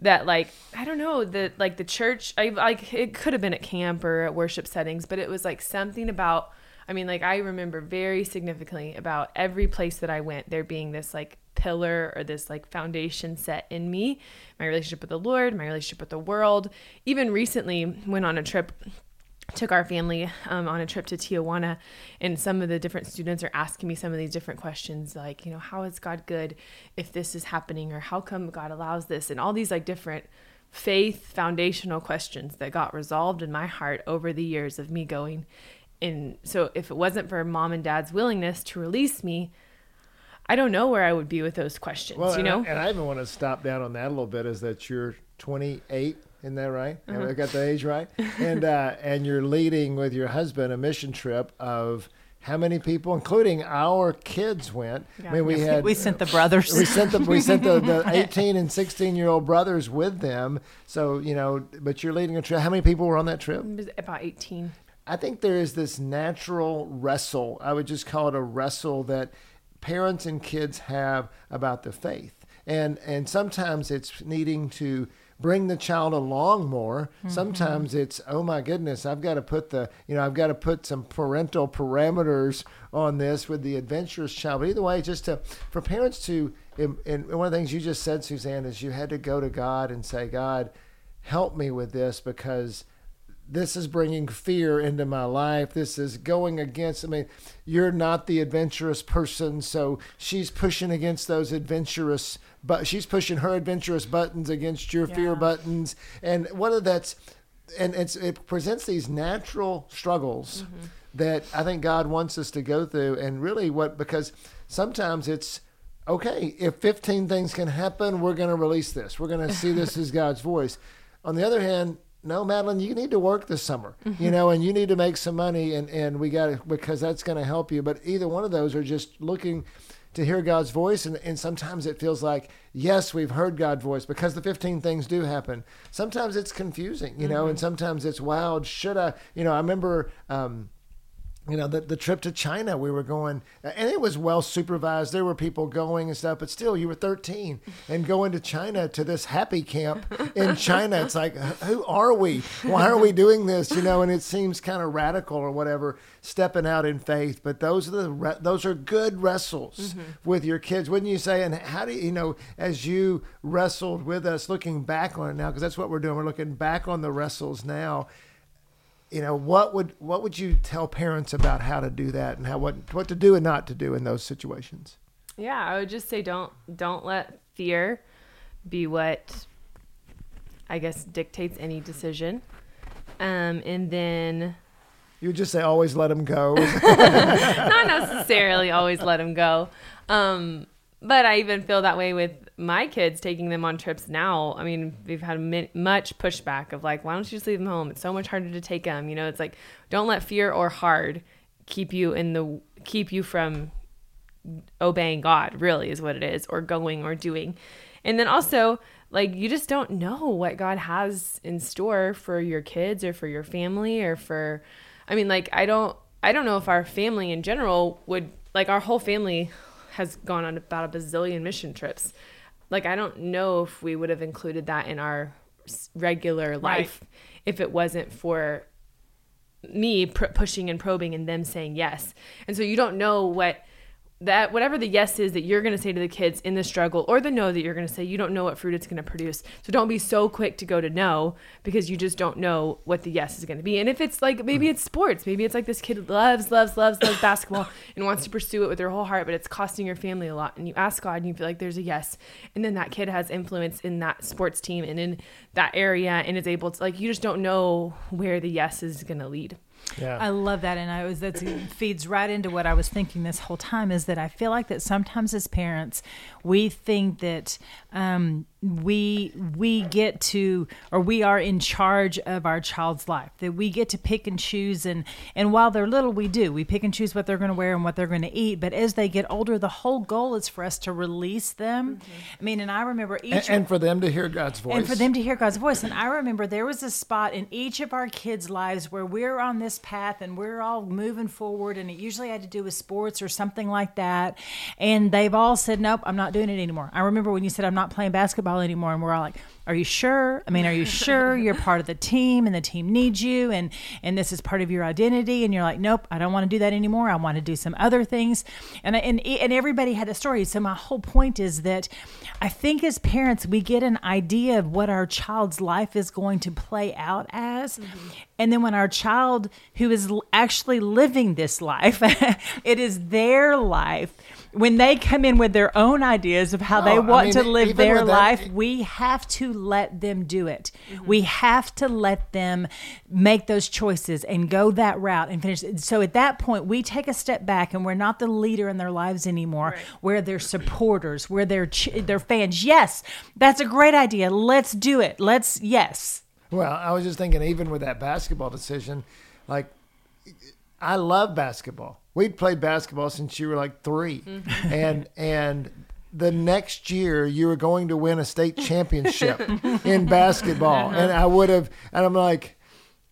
That like I don't know that like the church. I like it could have been at camp or at worship settings, but it was like something about. I mean, like I remember very significantly about every place that I went, there being this like pillar or this like foundation set in me, my relationship with the Lord, my relationship with the world. Even recently, went on a trip took our family um, on a trip to Tijuana, and some of the different students are asking me some of these different questions, like, you know, how is God good if this is happening, or how come God allows this, and all these like different faith foundational questions that got resolved in my heart over the years of me going. And so, if it wasn't for mom and dad's willingness to release me, I don't know where I would be with those questions. Well, you and know, I, and I even want to stop down on that a little bit. Is that you're 28? Isn't that right? Have I got the age right? <laughs> and uh, and you're leading with your husband a mission trip of how many people, including our kids, went. I mean, we had we sent the brothers. we sent the we sent the, the <laughs> 18 and 16 year old brothers with them. So you know, but you're leading a trip. How many people were on that trip? about 18. I think there is this natural wrestle. I would just call it a wrestle that parents and kids have about the faith. And and sometimes it's needing to bring the child along more. Mm-hmm. Sometimes it's oh my goodness, I've got to put the you know I've got to put some parental parameters on this with the adventurous child. But either way, just to for parents to and and one of the things you just said, Suzanne, is you had to go to God and say, God, help me with this because this is bringing fear into my life. This is going against, I mean, you're not the adventurous person. So she's pushing against those adventurous, but she's pushing her adventurous buttons against your fear buttons. And one of that's, and it's, it presents these natural struggles mm-hmm. that I think God wants us to go through. And really what, because sometimes it's, okay, if 15 things can happen, we're going to release this. We're going to see this <laughs> as God's voice. On the other hand, no, Madeline, you need to work this summer, you know, and you need to make some money, and and we got to because that's going to help you. But either one of those are just looking to hear God's voice, and and sometimes it feels like yes, we've heard God's voice because the 15 things do happen. Sometimes it's confusing, you know, and sometimes it's wild. Should I, you know, I remember. Um, you know the, the trip to china we were going and it was well supervised. There were people going and stuff but still you were 13 and going to china to this happy camp in china. It's like who are we? Why are we doing this? You know and it seems kind of radical or whatever stepping out in faith. But those are the re- those are good wrestles mm-hmm. with your kids wouldn't you say? And how do you, you know as you wrestled with us looking back on it now because that's what we're doing. We're looking back on the wrestles now you know what would what would you tell parents about how to do that and how what what to do and not to do in those situations Yeah, I would just say don't don't let fear be what I guess dictates any decision. Um, and then you would just say always let them go <laughs> not necessarily always let them go. Um, but I even feel that way with my kids taking them on trips now. I mean, we've had much pushback of like, why don't you just leave them home? It's so much harder to take them. You know, it's like don't let fear or hard keep you in the keep you from obeying God. Really, is what it is, or going or doing. And then also, like, you just don't know what God has in store for your kids or for your family or for. I mean, like, I don't. I don't know if our family in general would like our whole family has gone on about a bazillion mission trips. Like I don't know if we would have included that in our regular life if it wasn't for me pr- pushing and probing and them saying yes. And so you don't know what that whatever the yes is that you're going to say to the kids in the struggle or the no that you're going to say you don't know what fruit it's going to produce. So don't be so quick to go to no because you just don't know what the yes is going to be. And if it's like maybe it's sports maybe it's like this kid loves loves loves loves basketball <laughs> and wants to pursue it with their whole heart but it's costing your family a lot and you ask god and you feel like there's a yes. And then that kid has influence in that sports team and in that area and is able to like you just don't know where the yes is going to lead yeah I love that, and I was that feeds right into what I was thinking this whole time. Is that I feel like that sometimes as parents, we think that um, we we get to or we are in charge of our child's life. That we get to pick and choose, and and while they're little, we do we pick and choose what they're going to wear and what they're going to eat. But as they get older, the whole goal is for us to release them. I mean, and I remember each and, and for them to hear god's voice and for them to hear God's voice. And I remember there was a spot in each of our kids' lives where we're on this path and we're all moving forward, and it usually had to do with sports or something like that. And they've all said, Nope, I'm not doing it anymore. I remember when you said, I'm not playing basketball anymore, and we're all like, Are you sure? I mean, are you sure you're <laughs> part of the team and the team needs you and and this is part of your identity? And you're like, Nope, I don't want to do that anymore. I want to do some other things. And and and everybody had a story. So my whole point is that I think as parents we get an idea of what our child's life is going to play out as. Mm-hmm. And then when our child who is actually living this life, <laughs> it is their life. When they come in with their own ideas of how Oh, they I want mean, to live their that- life, we have to let them do it. Mm-hmm. We have to let them make those choices and go that route and finish. So at that point, we take a step back and we're not the leader in their lives anymore. We're their supporters. We're their ch- their fans. Yes, that's a great idea. Let's do it. Let's yes. Well, I was just thinking, even with that basketball decision, like I love basketball. We'd played basketball since you were like 3 mm-hmm. and and the next year you were going to win a state championship <laughs> in basketball, and uh-huh. I would have, and I'm like.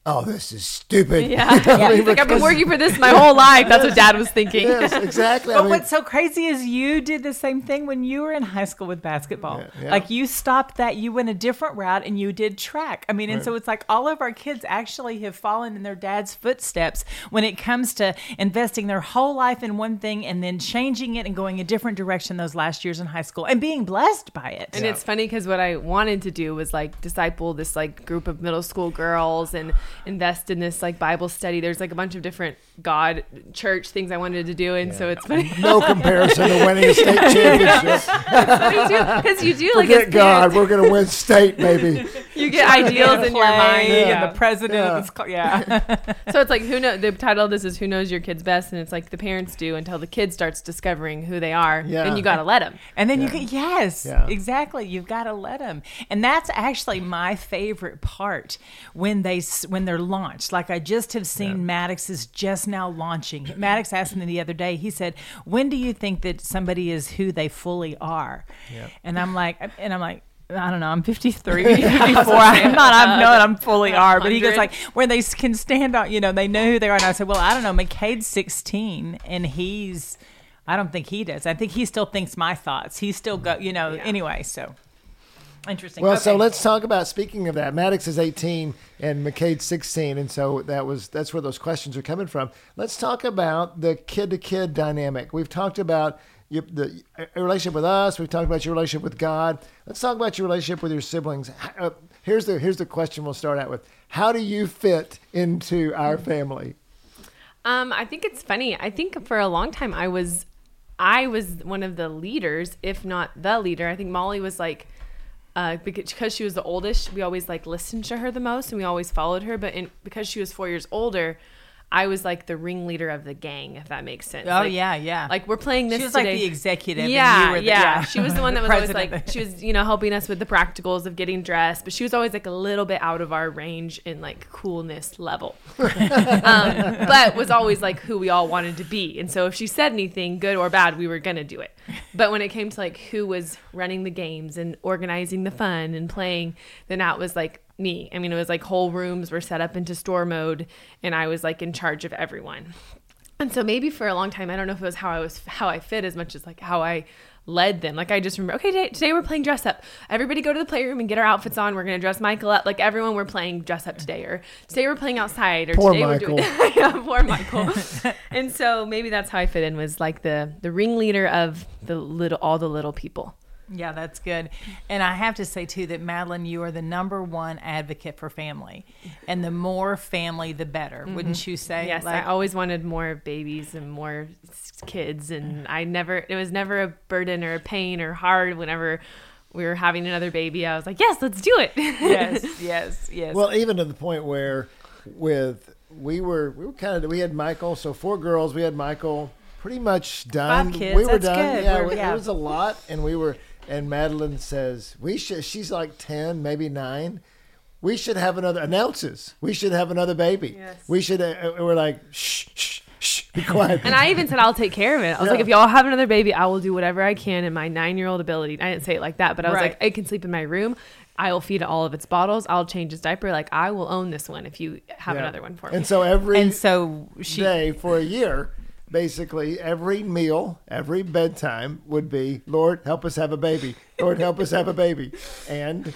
Oh, this is stupid. Yeah. <laughs> I mean, He's like, I've been working for this <laughs> my whole life. That's what dad was thinking. Yes, exactly. I But mean, what's so crazy is you did the same thing when you were in high school with basketball. Yeah, yeah. Like you stopped that, you went a different route and you did track. I mean, and so it's like all of our kids actually have fallen in their dad's footsteps when it comes to investing their whole life in one thing and then changing it and going a different direction those last years in high school and being blessed by it. And it's funny because what I wanted to do was like disciple this like group of middle school girls and invest in this like Bible study. There's like a bunch of different God church things I wanted to do, and so it's funny. No comparison to winning a state <laughs> championship. because you do like Forget as God, we're going to win state, baby. <laughs> you get ideals in your mind. and Yeah. the president Yeah. of this, co- yeah. <laughs> So it's like who know the title of this is who knows your kids best, and it's like the parents do until the kid starts discovering who they are. Yeah. Then you gotta let them. And then you can, yes, Yeah. exactly. You've got to let them. And that's actually my favorite part when they s- when they're launched. Like I just have seen Maddox is just now launching. Maddox asked me the other day. He said, "When do you think that somebody is who they fully are?" And I'm like, uh, and I'm like. I don't know. I'm 53, <laughs> <laughs> 54. I'm not. I'm not. I'm fully are. But he goes like where they can stand on. You know, they know who they are. And I said, well, I don't know. McCade's 16, and he's. I don't think he does. I think he still thinks my thoughts. He still go. You know. Yeah. Anyway, so interesting. Well, so let's talk about speaking of that. Maddox is 18 and McCade's 16, and so that was that's where those questions are coming from. Let's talk about the kid-to-kid dynamic. We've talked about your, the your relationship with us. We've talked about your relationship with God. Let's talk about your relationship with your siblings. Uh, here's the here's the question we'll start out with. How do you fit into our family? Um, I think it's funny. I think for a long time I was, I was one of the leaders, if not the leader. I think Molly was like, uh, because she was the oldest, we always like listened to her the most, and we always followed her. But in, because she was four years older, I was like the ringleader of the gang, if that makes sense. Oh Like- yeah, yeah. Like we're playing this. she was like the executive. and Yeah, you were the, yeah. She was the one that <laughs> was always like, she was, you know, helping us with the practicals of getting dressed, but she was always like a little bit out of our range in like coolness level. <laughs> um, but was always like who we all wanted to be. And so if she said anything, good or bad, we were going to do it. But when it came to like who was running the games and organizing the fun and playing, then that was like me. I mean, it was like whole rooms were set up into store mode and I was like in charge of everyone. And so maybe for a long time, I don't know if it was how I was how I fit as much as like how I led them. Like I just remember, okay, today, today we're playing dress up. Everybody go to the playroom and get our outfits on. We're gonna dress Michael up. Like everyone, we're playing dress up today, or today we're playing outside, or Poor today Michael. we're doing <laughs> yeah, poor Michael. and so maybe that's how I fit in was like the the ringleader of the little all the little people. Yeah, that's good. And I have to say too that Madeline, you are the number one advocate for family, and the more family, the better. Wouldn't you say? Mm-hmm. Yes, Like- I always wanted more babies and more kids, and I never. It was never a burden or a pain or hard whenever we were having another baby. I was like, yes, let's do it. yes, <laughs> yes, yes. Well, even to the point where with we were we were kind of we had Michael, so four girls. We had Michael pretty much done. Five kids, we were that's done. good. Yeah, We're- yeah. it was a lot, and we were. And Madeline says we should. She's like ten, maybe nine. We should have another announces. We should have another baby. Yes. We should. Uh, we're like shh, shh, shh, be <laughs> quiet. And I even said I'll take care of it. I was Yeah. like, if y'all have another baby, I will do whatever I can in my nine year old ability. I didn't say it like that, but I was Right. like, it can sleep in my room. I will feed it all of its bottles. I'll change its diaper. Like I will own this one if you have Yeah. another one for me. And so every and so she. day for a year, basically every meal, every bedtime would be, Lord, help us have a baby. Lord, help us have a baby. And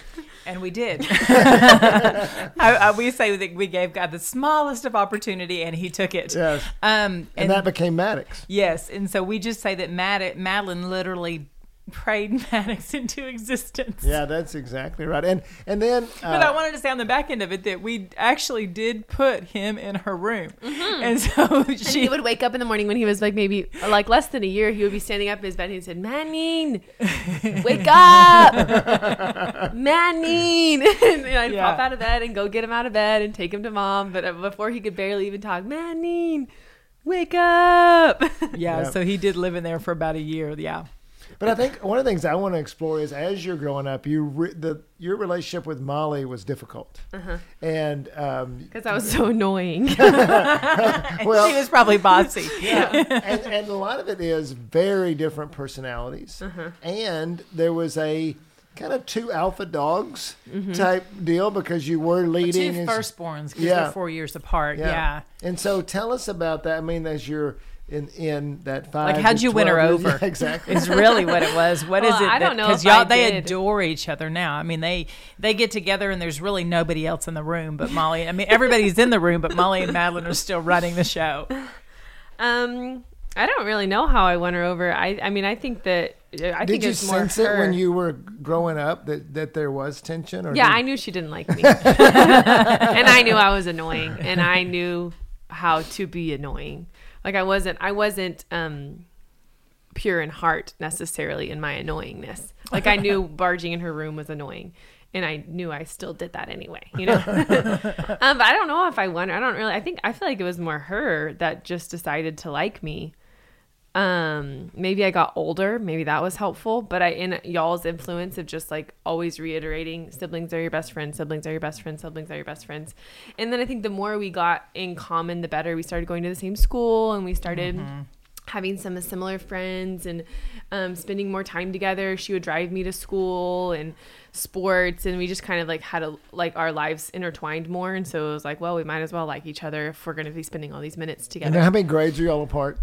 And we did. <laughs> I, I, we say that we gave God the smallest of opportunity, and He took it. Yes. Um, and, that became Maddox. yes, and so we just say that Mad- Madeline literally prayed <laughs> Maddox into existence. Yeah, that's exactly right. And and then But I uh, wanted to say on the back end of it that we actually did put him in her room, Mm-hmm. and so <laughs> And she he would wake up in the morning when he was like maybe like less than a year. He would be standing up in his bed and he said, "Manning, <laughs> wake up, Manning!" and I'd Yeah. pop out of bed and go get him out of bed and take him to mom. But uh, before he could barely even talk, Manning, wake up. yeah, Yeah. So he did live in there for about a year. Yeah. But I think one of the things I want to explore is as you're growing up, you re- the your relationship with Molly was difficult, Uh-huh. and um, Because I was so annoying. <laughs> <laughs> well, he was probably bossy. <laughs> yeah, and, and a lot of it is very different personalities, Uh-huh. and there was a kind of two alpha dogs Mm-hmm. type deal because you were Two leading. and- firstborns because Yeah. they're four years apart. Yeah. And so tell us about that. I mean, as you're in in that five. Like, how'd you win her over? Yeah, <laughs> exactly. Is really what it was. What is Well, it? I don't know Because y'all they did. adore each other now. I mean, they they get together and there's really nobody else in the room but Molly. I mean, everybody's in the room, but Molly and Madeline are still running the show. <laughs> Um, I don't really know how I won her over. I, I mean, I think that I Did think you it's more sense it when you were growing up that, that there was tension? Or Yeah, did- I knew she didn't like me. <laughs> and I knew I was annoying and I knew how to be annoying. Like I wasn't I wasn't um pure in heart necessarily in my annoyingness. Like I knew <laughs> barging in her room was annoying. And I knew I still did that anyway, you know. <laughs> <laughs> um, but I don't know if I won. I don't really. I think I feel like it was more her that just decided to like me um maybe i got older. Maybe that was helpful. But i in y'all's influence of just like always reiterating siblings are your best friends siblings are your best friends siblings are your best friends. And then i think the more we got in common the better. We started going to the same school and we started having some similar friends and um, spending more time together. She would drive me to school and sports and we just kind of like had a like our lives intertwined more. And so it was like well we might as well like each other if we're going to be spending all these minutes together And together. how many grades are y'all apart?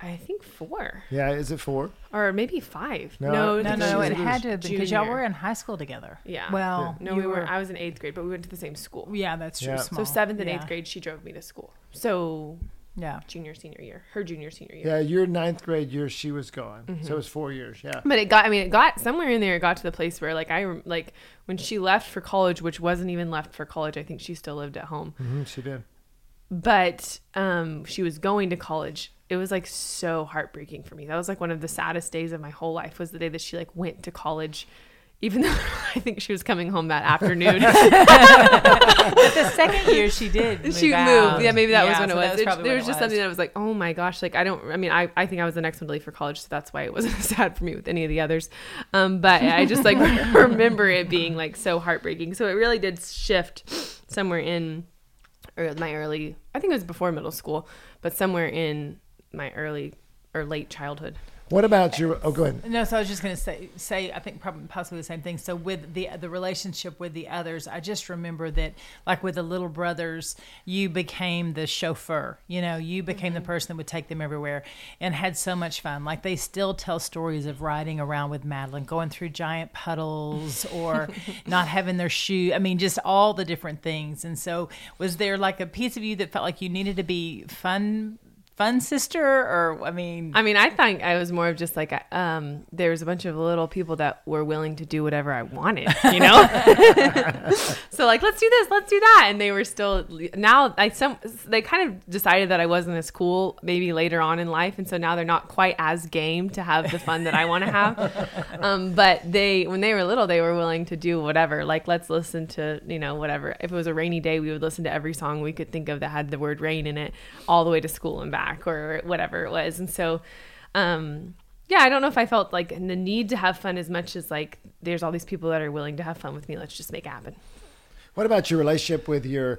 I think four Yeah, is it four? or maybe five. No, No, No, no, it had to because y'all were in high school together. Yeah. Well, no, we were. I was in eighth grade, but we went to the same school. Yeah, that's true. Yeah. Small. So seventh and Yeah. eighth grade, she drove me to school. So Yeah. junior, senior year, her junior, senior year. Yeah, your ninth grade year, she was gone. Mm-hmm. So it was four years. Yeah. But it got. I mean, it got somewhere in there. It got to the place where, like, I like when she left for college, which wasn't even left for college. I think she still lived at home. hmm she did. But um she was going to college. It was like so heartbreaking for me. That was like one of the saddest days of my whole life was the day that she like went to college even <laughs> though i think she was coming home that afternoon. But the second year she did. Move she out. moved yeah maybe that was Yeah, when it so was, It- there was it just something that was like oh my gosh like i don't i mean i, I think i was the next one to leave for college so that's why it <laughs> wasn't sad for me with any of the others. Um but i just like <laughs> remember it being like so heartbreaking. So it really did shift somewhere in or my early i think it was before middle school but somewhere in my early or late childhood What about your? Oh, go ahead. No, so I was just going to say, say I think probably possibly the same thing. So with the the relationship with the others, I just remember that, like with the little brothers, you became the chauffeur. You know, you became the mm-hmm. person that would take them everywhere, and had so much fun. Like they still tell stories of riding around with Madeline, going through giant puddles, or <laughs> not having their shoe. I mean, just all the different things. And so, was there like a piece of you that felt like you needed to be fun? Fun sister, or I mean, I mean, I think I was more of just like um, there was a bunch of little people that were willing to do whatever I wanted, you know. <laughs> so like, let's do this, let's do that, and they were still now. I some they kind of decided that I wasn't as cool maybe later on in life, and so now they're not quite as game to have the fun that I want to have. <laughs> Um, but they when they were little, they were willing to do whatever. Like, let's listen to you know whatever. If it was a rainy day, we would listen to every song we could think of that had the word rain in it, all the way to school and back, or whatever it was, and so um yeah i don't know if i felt like the need to have fun as much as like there's all these people that are willing to have fun with me let's just make it happen What about your relationship with your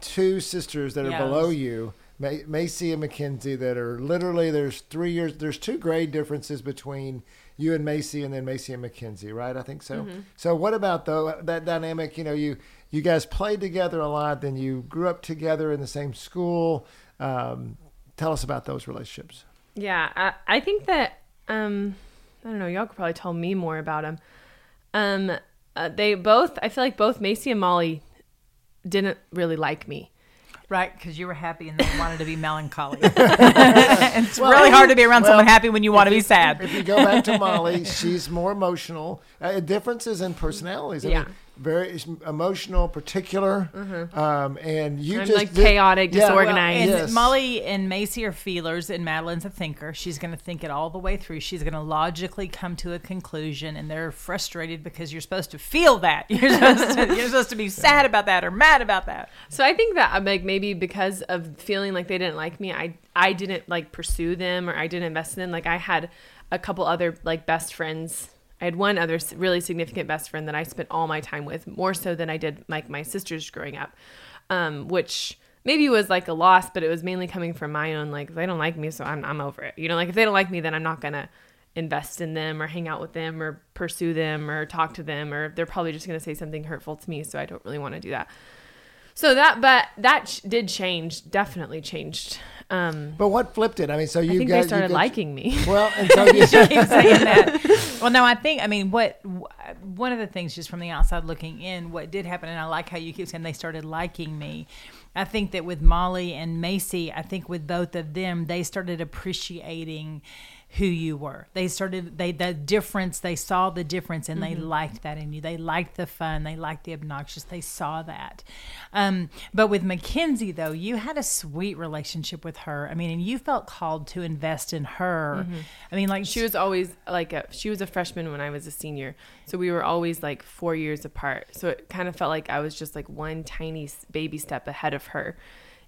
two sisters that are Yes. below you, Macy and Mackenzie, that are literally there's three years, there's two grade differences between you and Macy, and then Macy and Mackenzie, right? I think so. So what about though that dynamic? You know, you you guys played together a lot, then you grew up together in the same school. Um, tell us about those relationships. yeah i, I think that um i don't know y'all could probably tell me more about them um uh, they both i feel like both macy and molly didn't really like me Right, because you were happy and they <laughs> wanted to be melancholy. <laughs> it's really hard to be around someone happy when you want to be sad. If you <laughs> go back to Molly, she's more emotional. Uh, differences in personalities. I Yeah. mean, very emotional, particular, um, and you I'm, just like, did- chaotic, Yeah, disorganized. And yes. Molly and Macy are feelers, and Madeline's a thinker. She's going to think it all the way through. She's going to logically come to a conclusion, and they're frustrated because you're supposed to feel that. <laughs> You're supposed to, you're supposed to be sad about that or mad about that. So I think that uh, like maybe because of feeling like they didn't like me, I I didn't like pursue them or I didn't invest in them. Like I had a couple other like best friends. I had one other really significant best friend that I spent all my time with, more so than I did like my sisters growing up, um, which maybe was like a loss, but it was mainly coming from my own like they don't like me, so I'm I'm over it. You know, like if they don't like me, then I'm not gonna invest in them or hang out with them or pursue them or talk to them or they're probably just gonna say something hurtful to me, so I don't really want to do that. So that, but that ch- did change. Definitely changed. Um, But what flipped it? I mean, so you I think got they you started got- liking me. Well, and so <laughs> <laughs> you, keep saying that. Well, no, I think I mean what one of the things just from the outside looking in, what did happen, and I like how you keep saying they started liking me. I think that with Molly and Macy, I think with both of them, they started appreciating who you were. They started they the difference. They saw the difference, and they liked that in you. They liked the fun. They liked the obnoxious. They saw that. Um, but with Mackenzie, though, you had a sweet relationship with her. I mean, and you felt called to invest in her. I mean, like She was always like a she was a freshman when I was a senior. So we were always like 4 years apart. So it kind of felt like I was just like one tiny baby step ahead of her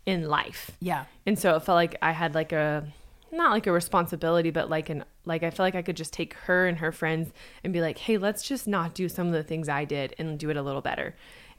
in life. yeah. And so it felt like I had like a not like a responsibility, but like an like I feel like I could just take her and her friends and be like, "Hey, let's just not do some of the things I did and do it a little better."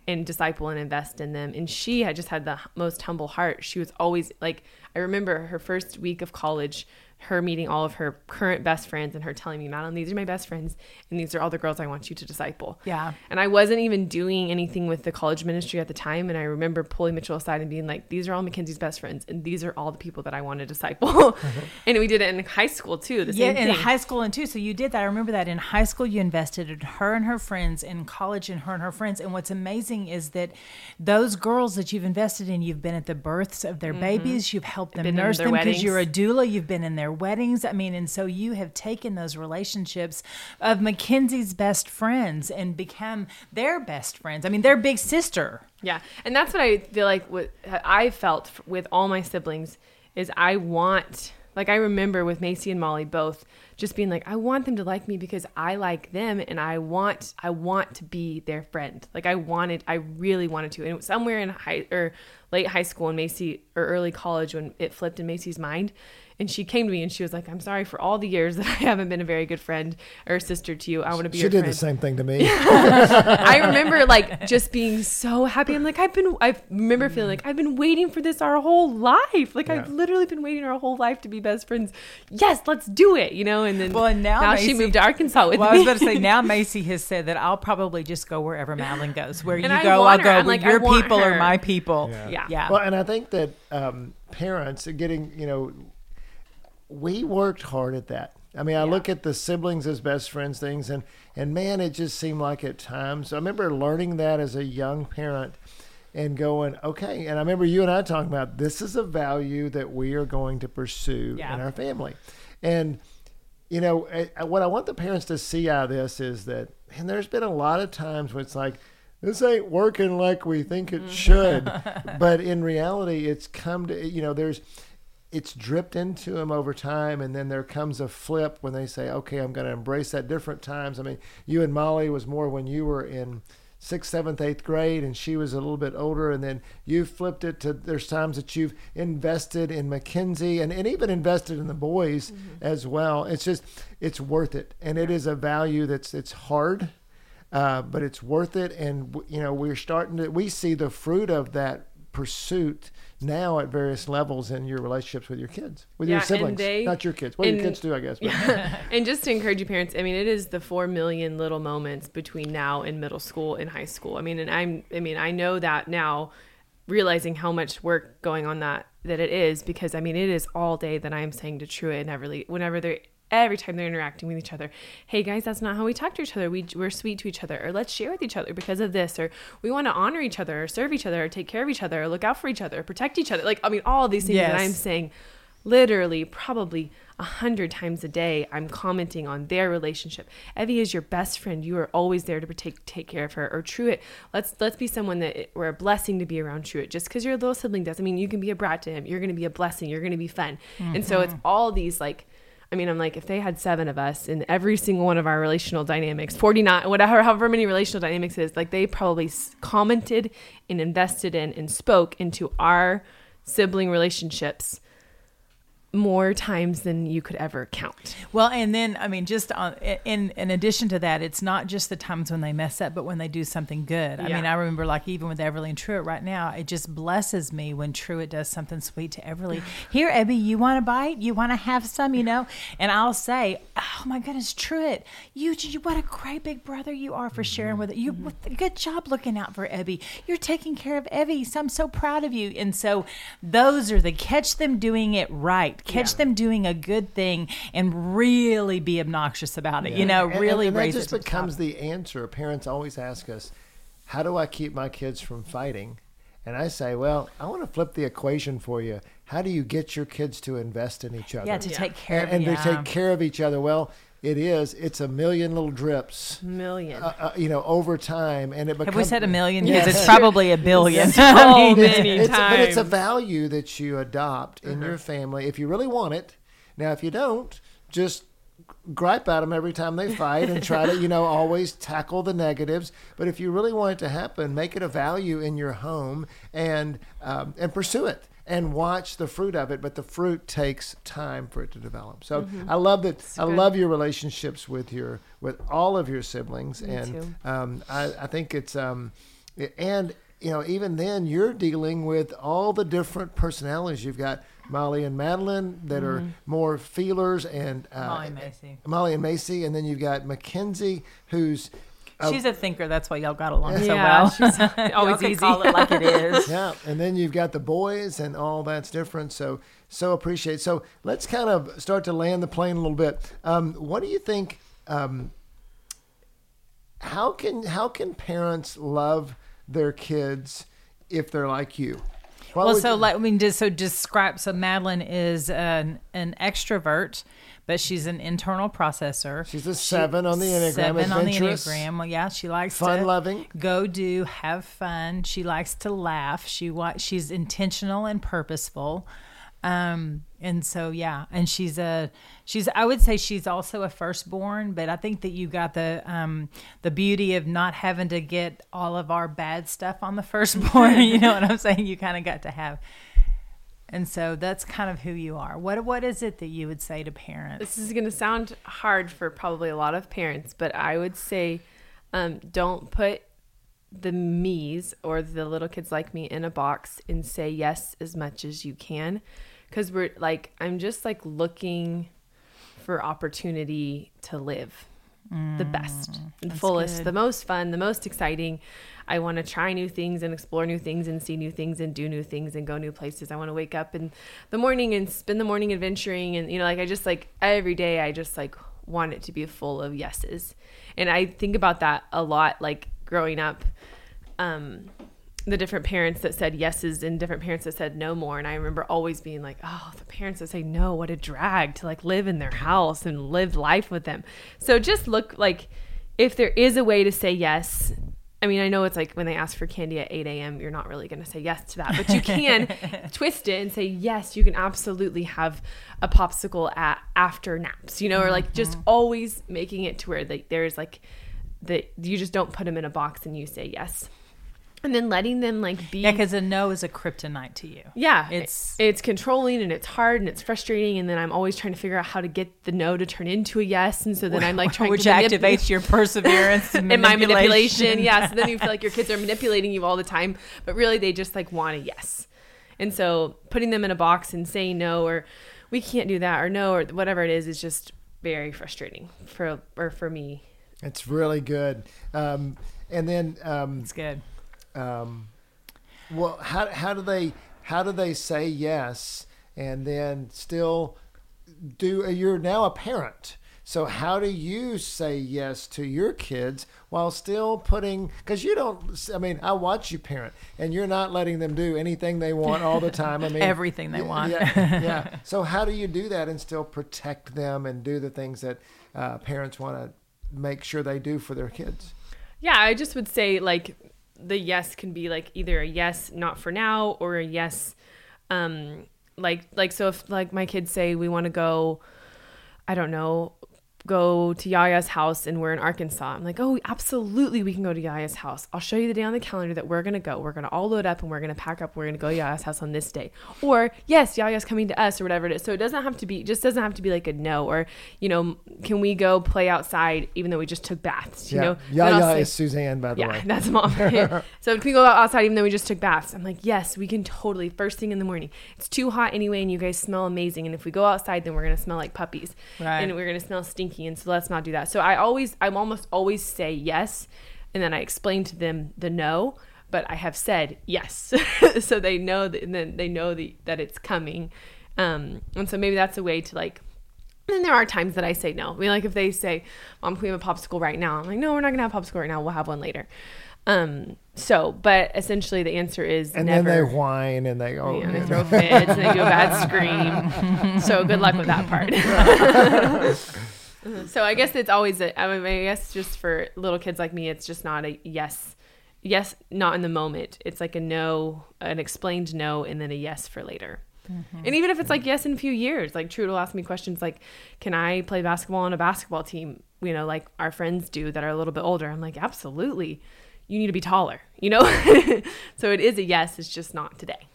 And disciple and invest in them. And she had just had the most humble heart. She was always like, I remember her first week of college, her meeting all of her current best friends and her telling me, Madeline, these are my best friends and these are all the girls I want you to disciple. Yeah. And I wasn't even doing anything with the college ministry at the time. And I remember pulling Mitchell aside and being like, these are all Mackenzie's best friends. And these are all the people that I want to disciple. and we did it in high school too. The Yeah, in high school and too. So you did that. I remember that in high school you invested in her and her friends, in college in her and her friends. And what's amazing is that those girls that you've invested in, you've been at the births of their babies, you've helped them Mm-hmm. Been nurse them because you're a doula, you've been in their weddings. I mean, and so you have taken those relationships of Mackenzie's best friends and become their best friends. I mean, their big sister. Yeah, and that's what I feel like. What I felt with all my siblings is I want, like I remember with Macy and Molly both, just being like, I want them to like me because I like them, and I want, I want to be their friend. Like I wanted, I really wanted to. And somewhere in high or late high school and Macy or early college when it flipped in Macy's mind. And she came to me and she was like, "I'm sorry for all the years <laughs> that I haven't been a very good friend or sister to you. I want to be She your did friend." the same thing to me. <laughs> I <laughs> remember like just being so happy. I'm like, I've been, I remember feeling like I've been waiting for this our whole life. Like I've literally been waiting our whole life to be best friends. Yes, let's do it. You know, and then Well, and now she Macy- moved to Arkansas with Well, I was about to say now Macy has said that I'll probably just go wherever Madeline goes. Where you I go, I'll her. go. I'm where like, your want people are my people. Yeah. yeah. Well, and I think that um, parents are getting, you know, we worked hard at that. I mean, I look at the siblings as best friends things, and and man, it just seemed like at times. I remember learning that as a young parent, and going, okay. And I remember you and I talking about this is a value that we are going to pursue Yeah. in our family, and you know I- I- what I want the parents to see out of this is that, and there's been a lot of times where it's like. This ain't working like we think it mm. should, <laughs> but in reality, it's come to you know. There's it's dripped into them over time and then there comes a flip when they say okay i'm going to embrace that different times. I mean you and molly was more when you were in sixth seventh eighth grade and she was a little bit older and then you flipped it to there's times that you've invested in mackenzie and, and even invested in the boys mm-hmm. as well. It's just it's worth it and it is a value that's it's hard uh, but it's worth it and you know we're starting to we see the fruit of that pursuit now at various levels in your relationships with your kids with Yeah, your siblings they- not your kids well your kids do i guess but <laughs> Yeah. and just to encourage you parents, I mean, it is the four million little moments between now and middle school and high school. I mean, and I'm, I mean, I know that now, realizing how much work going on that that it is because I mean, it is all day that I'm saying to Truett and Everly whenever they're every time they're interacting with each other. Hey guys that's not how we talk to each other. We, we're sweet to each other or let's share with each other because of this or we want to honor each other or serve each other or take care of each other or look out for each other or protect each other. Like i mean all these things that i'm saying literally probably a hundred times a day i'm commenting on their relationship. Evie is your best friend. You are always there to take take care of her or truett. Let's let's be someone that we're a blessing to be around truett. Just because you're a little sibling doesn't mean you can be a brat to him. You're going to be a blessing. You're going to be fun. And so it's mm-hmm. all these like I mean, I'm like, if they had seven of us in every <laughs> single one of our relational dynamics, 49, whatever, however many relational dynamics is, like they probably commented and invested in and spoke into our sibling relationships more times than you could ever count. Well, and then I mean, just on, in in addition to that, it's not just the times when they mess up, but when they do something good. I mean, I remember like even with Everly and Truett right now, it just blesses me when Truett does something sweet to Everly. <sighs> Here, Ebby, you want a bite? You want to have some? You know? And I'll say, Oh my goodness, Truett, you, you what a great big brother you are for sharing mm-hmm. with it. You mm-hmm. what, good job looking out for Ebby. You're taking care of Evie. So I'm so proud of you. And so those are the catch them doing it right. Catch Yeah. them doing a good thing and really be obnoxious about it. You know, And- really and, and raise that it just to the becomes the answer parents always ask us how do i keep my kids from fighting and i say well i want to flip the equation for you how do you get your kids to invest in each other? Yeah, to take care and, of and yeah. to take care of each other. Well, it is. It's a million little drips. Million. Uh, uh, you know, over time, and it becomes. Have we said a million? Yes. It's probably a billion. <laughs> So <laughs> I mean, many it's, but it's a value that you adopt in Mm-hmm. your family if you really want it. Now, if you don't, just gripe at them every time they fight and try to, you know, <laughs> always tackle the negatives. But if you really want it to happen, make it a value in your home and um, and pursue it and watch the fruit of it. But the fruit takes time for it to develop. So Mm-hmm. I love that. I good. love your relationships with your with all of your siblings, Me and um, I, I think it's um, and you know even then you're dealing with all the different personalities you've got. Molly and Madeline that are Mm-hmm. more feelers, and uh, Molly Macy. Molly and Macy, and then you've got Mackenzie, who's She's a thinker. That's why y'all got along so well. she's <laughs> always Y'all could easy. Call it like it <laughs> is. yeah, and then you've got the boys, and all that's different. So so appreciate. So let's kind of start to land the plane a little bit. Um, what do you think? Um, how can how can parents love their kids if they're like you? What well, so you- like I mean, just so describe. So Madeline is an an extrovert, but she's an internal processor. She's a seven on the Enneagram, Seven on the enneagram. Well, yeah, she likes to fun-loving. Go do, have fun. She likes to laugh. She wa- she's intentional and purposeful. Um, and so yeah, and she's a she's I would say she's also a firstborn, but I think that you got the um the beauty of not having to get all of our bad stuff on the <laughs> firstborn. you know what I'm saying? You kind of got to have. And so that's kind of who you are. What what is it that you would say to parents? This is going to sound hard for probably a lot of parents, but I would say um, don't put the me's or the little kids like me in a box and say yes as much as you can. Because we're like, I'm just like looking for opportunity to live the best, the fullest, good. the most fun, the most exciting. I want to try new things and explore new things and see new things and do new things and go new places. I want to wake up in the morning and spend the morning adventuring and you know like I just like every day I just like want it to be full of yeses. And I think about that a lot like growing up um the different parents that said yeses and different parents that said no more. And i remember always being like oh the parents that say no what a drag to like live in their house and live life with them. So just look like if there is a way to say yes i mean i know it's like when they ask for candy at 8 a.m you're not really going to say yes to that but you can <laughs> twist it and say yes you can absolutely have a popsicle at after naps you know or like just mm-hmm. always making it to where like there's like that you just don't put them in a box and you say yes and then letting them like be Yeah, because a no is a kryptonite to you. yeah it's- it's it's controlling and it's hard and it's frustrating and then i'm always trying to figure out how to get the no to turn into a yes and so then i'm like <laughs> trying which to manip- activates your perseverance and <laughs> in my manipulation yeah so then you feel like your kids are <laughs> manipulating you all the time but really they just like want a yes and so putting them in a box and saying no or we can't do that or no or whatever it is is just very frustrating for or for me It's really good. Um, and then um, It's good. Um, well how, how do they how do they say yes and then still do you're now a parent so how do you say yes to your kids while still putting because you don't i mean i watch you parent and you're not letting them do anything they want all the time i <laughs> mean Everything they yeah, want. yeah, yeah. <laughs> so how do you do that and still protect them and do the things that uh, parents want to make sure they do for their kids Yeah, I just would say like the yes can be like either a yes not for now or a yes um like like so if like my kids say we want to go I don't know go to Yaya's house and we're in Arkansas. I'm like, "Oh, absolutely we can go to Yaya's house. I'll show you the day on the calendar that we're going to go. We're going to all load up and we're going to pack up. We're going to go to Yaya's house on this day." Or, "Yes, Yaya's coming to us or whatever it is." So it doesn't have to be just doesn't have to be like a no or, you know, can we go play outside even though we just took baths, you yeah know? yeah Then I'll yeah say- is suzanne by the yeah, way <laughs> that's mom. <laughs> so if we go outside even though we just took baths, I'm like, yes, we can totally first thing in the morning. It's too hot anyway, and you guys smell amazing. And if we go outside, then we're gonna smell like puppies, Right. and we're gonna smell stinky. And so let's not do that. So I always, I'm almost always say yes, and then I explain to them the no. But I have said yes, <laughs> so they know that, and then they know the, that it's coming. Um, and so maybe that's a way to like and then there are times that I say no. I mean, like if they say, "Mom, can we have a popsicle right now?" I'm like, "No, we're not gonna have a popsicle right now. We'll have one later." Um, so, but essentially the answer is And never. then they whine and they go. Yeah, they throw fits and they do a bad scream. <laughs> So good luck with that part. <laughs> Mm-hmm. so I guess it's always a, I mean I guess just for little kids like me, it's just not a yes, yes, not in the moment. It's like a no, an explained no, and then a yes for later. Mm-hmm. And even if it's like yes in a few years, like Truett will ask me questions like, "Can I play basketball on a basketball team?" You know, like our friends do that are a little bit older. I'm like, absolutely. You need to be taller. You know, <laughs> so it is a yes. It's just not today.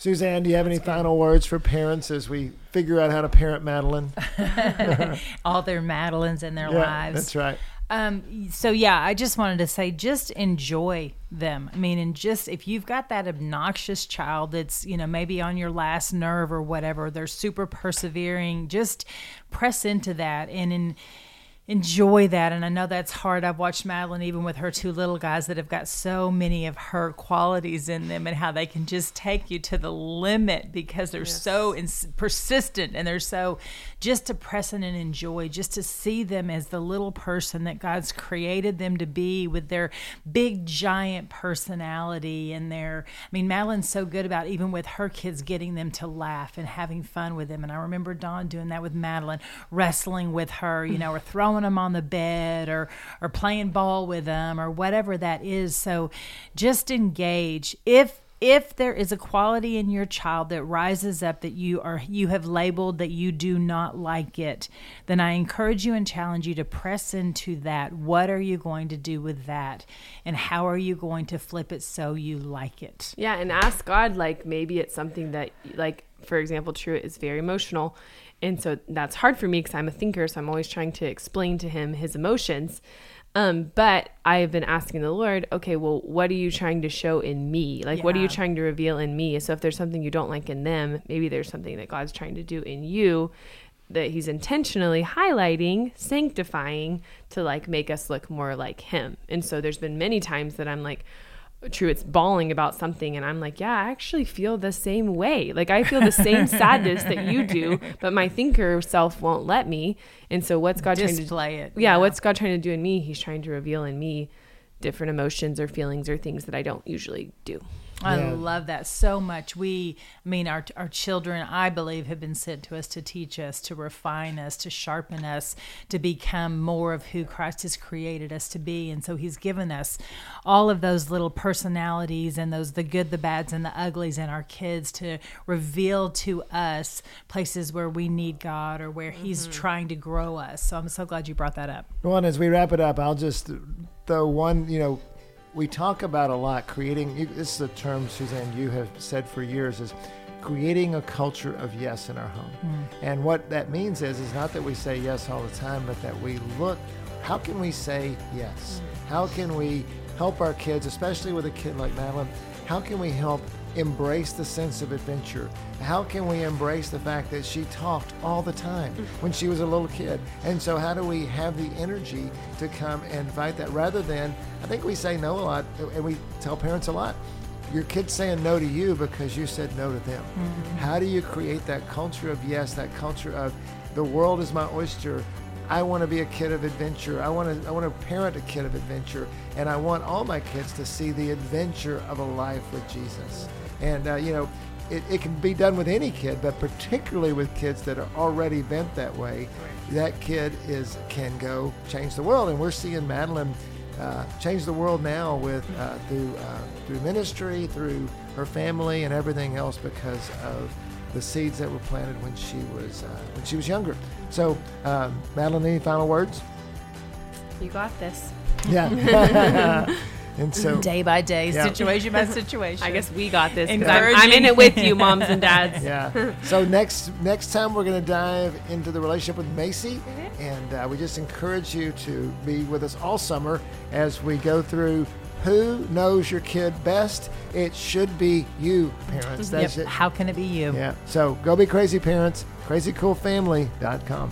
Suzanne, do you have any final words for parents as we figure out how to parent Madeline? <laughs> All their Madelines in their yeah, lives. that's right. Um, so yeah, I just wanted to say, just enjoy them. I mean, and just if you've got that obnoxious child that's you know maybe on your last nerve or whatever, they're super persevering. Just press into that and in enjoy that. And I know that's hard. I've watched Madeline even with her two little guys that have got so many of her qualities in them and how they can just take you to the limit because they're so ins- persistent and they're so just to press in and enjoy, just to see them as the little person that God's created them to be with their big giant personality and their I mean Madeline's so good about even with her kids getting them to laugh and having fun with them. And I remember Dawn doing that with Madeline, wrestling with her, you know, or throwing them on the bed or or playing ball with them or whatever that is. So just engage. If if there is a quality in your child that rises up that you are you have labeled that you do not like it then i encourage you and challenge you to press into that what are you going to do with that and how are you going to flip it so you like it Yeah, and ask God like maybe it's something that like for example, Truett is very emotional, and so that's hard for me because I'm a thinker, so I'm always trying to explain to him his emotions. Um, but I have been asking the Lord, okay, well, what are you trying to show in me? Like, what are you trying to reveal in me? So if there's something you don't like in them, maybe there's something that God's trying to do in you that he's intentionally highlighting, sanctifying to like make us look more like him. And so there's been many times that I'm like, Truett's bawling about something and i'm like yeah i actually feel the same way like i feel the same <laughs> sadness that you do but my thinker self won't let me and so what's god trying to display it yeah, what's God trying to do in me? He's trying to reveal in me different emotions or feelings or things that I don't usually do. I Yeah. love that so much. We, I mean, our our children, I believe, have been sent to us to teach us, to refine us, to sharpen us, to become more of who Christ has created us to be. And so He's given us all of those little personalities and those the good, the bads, and the uglies in our kids to reveal to us places where we need God or where He's mm-hmm. trying to grow us. So I'm so glad you brought that up. Well, and as we wrap it up, I'll just throw one, you know, we talk about a lot creating, you, this is a term, Suzanne, you have said for years, is creating a culture of yes in our home. Mm. And what that means is, is not that we say yes all the time, but that we look, how can we say yes? Mm. How can we help our kids, especially with a kid like Madeline, how can we help embrace the sense of adventure? How can we embrace the fact that she talked all the time mm. when she was a little kid? And so, how do we have the energy to come and fight that rather than, I think we say no a lot, and we tell parents a lot. Your kid's saying no to you because you said no to them. Mm-hmm. How do you create that culture of yes, that culture of the world is my oyster? I want to be a kid of adventure. I want to I want to parent a kid of adventure, and I want all my kids to see the adventure of a life with Jesus. And uh, you know, it, it can be done with any kid, but particularly with kids that are already bent that way. That kid is can go change the world, and we're seeing Madeline uh, change the world now with uh, through uh, through ministry, through her family, and everything else because of the seeds that were planted when she was uh, when she was younger. So, um, Madeline, any final words? You got this. Yeah. <laughs> <laughs> and so, Day by day, Yeah. situation by <laughs> situation. I guess we got this. 'cause I'm, I'm in it with you, <laughs> moms and dads. yeah. So next next time we're going to dive into the relationship with Macy, and uh, we just encourage you to be with us all summer as we go through. Who knows your kid best? It should be you, parents. Yep. That's it. How can it be you? Yeah. So go be crazy parents. CrazyCoolFamily.com.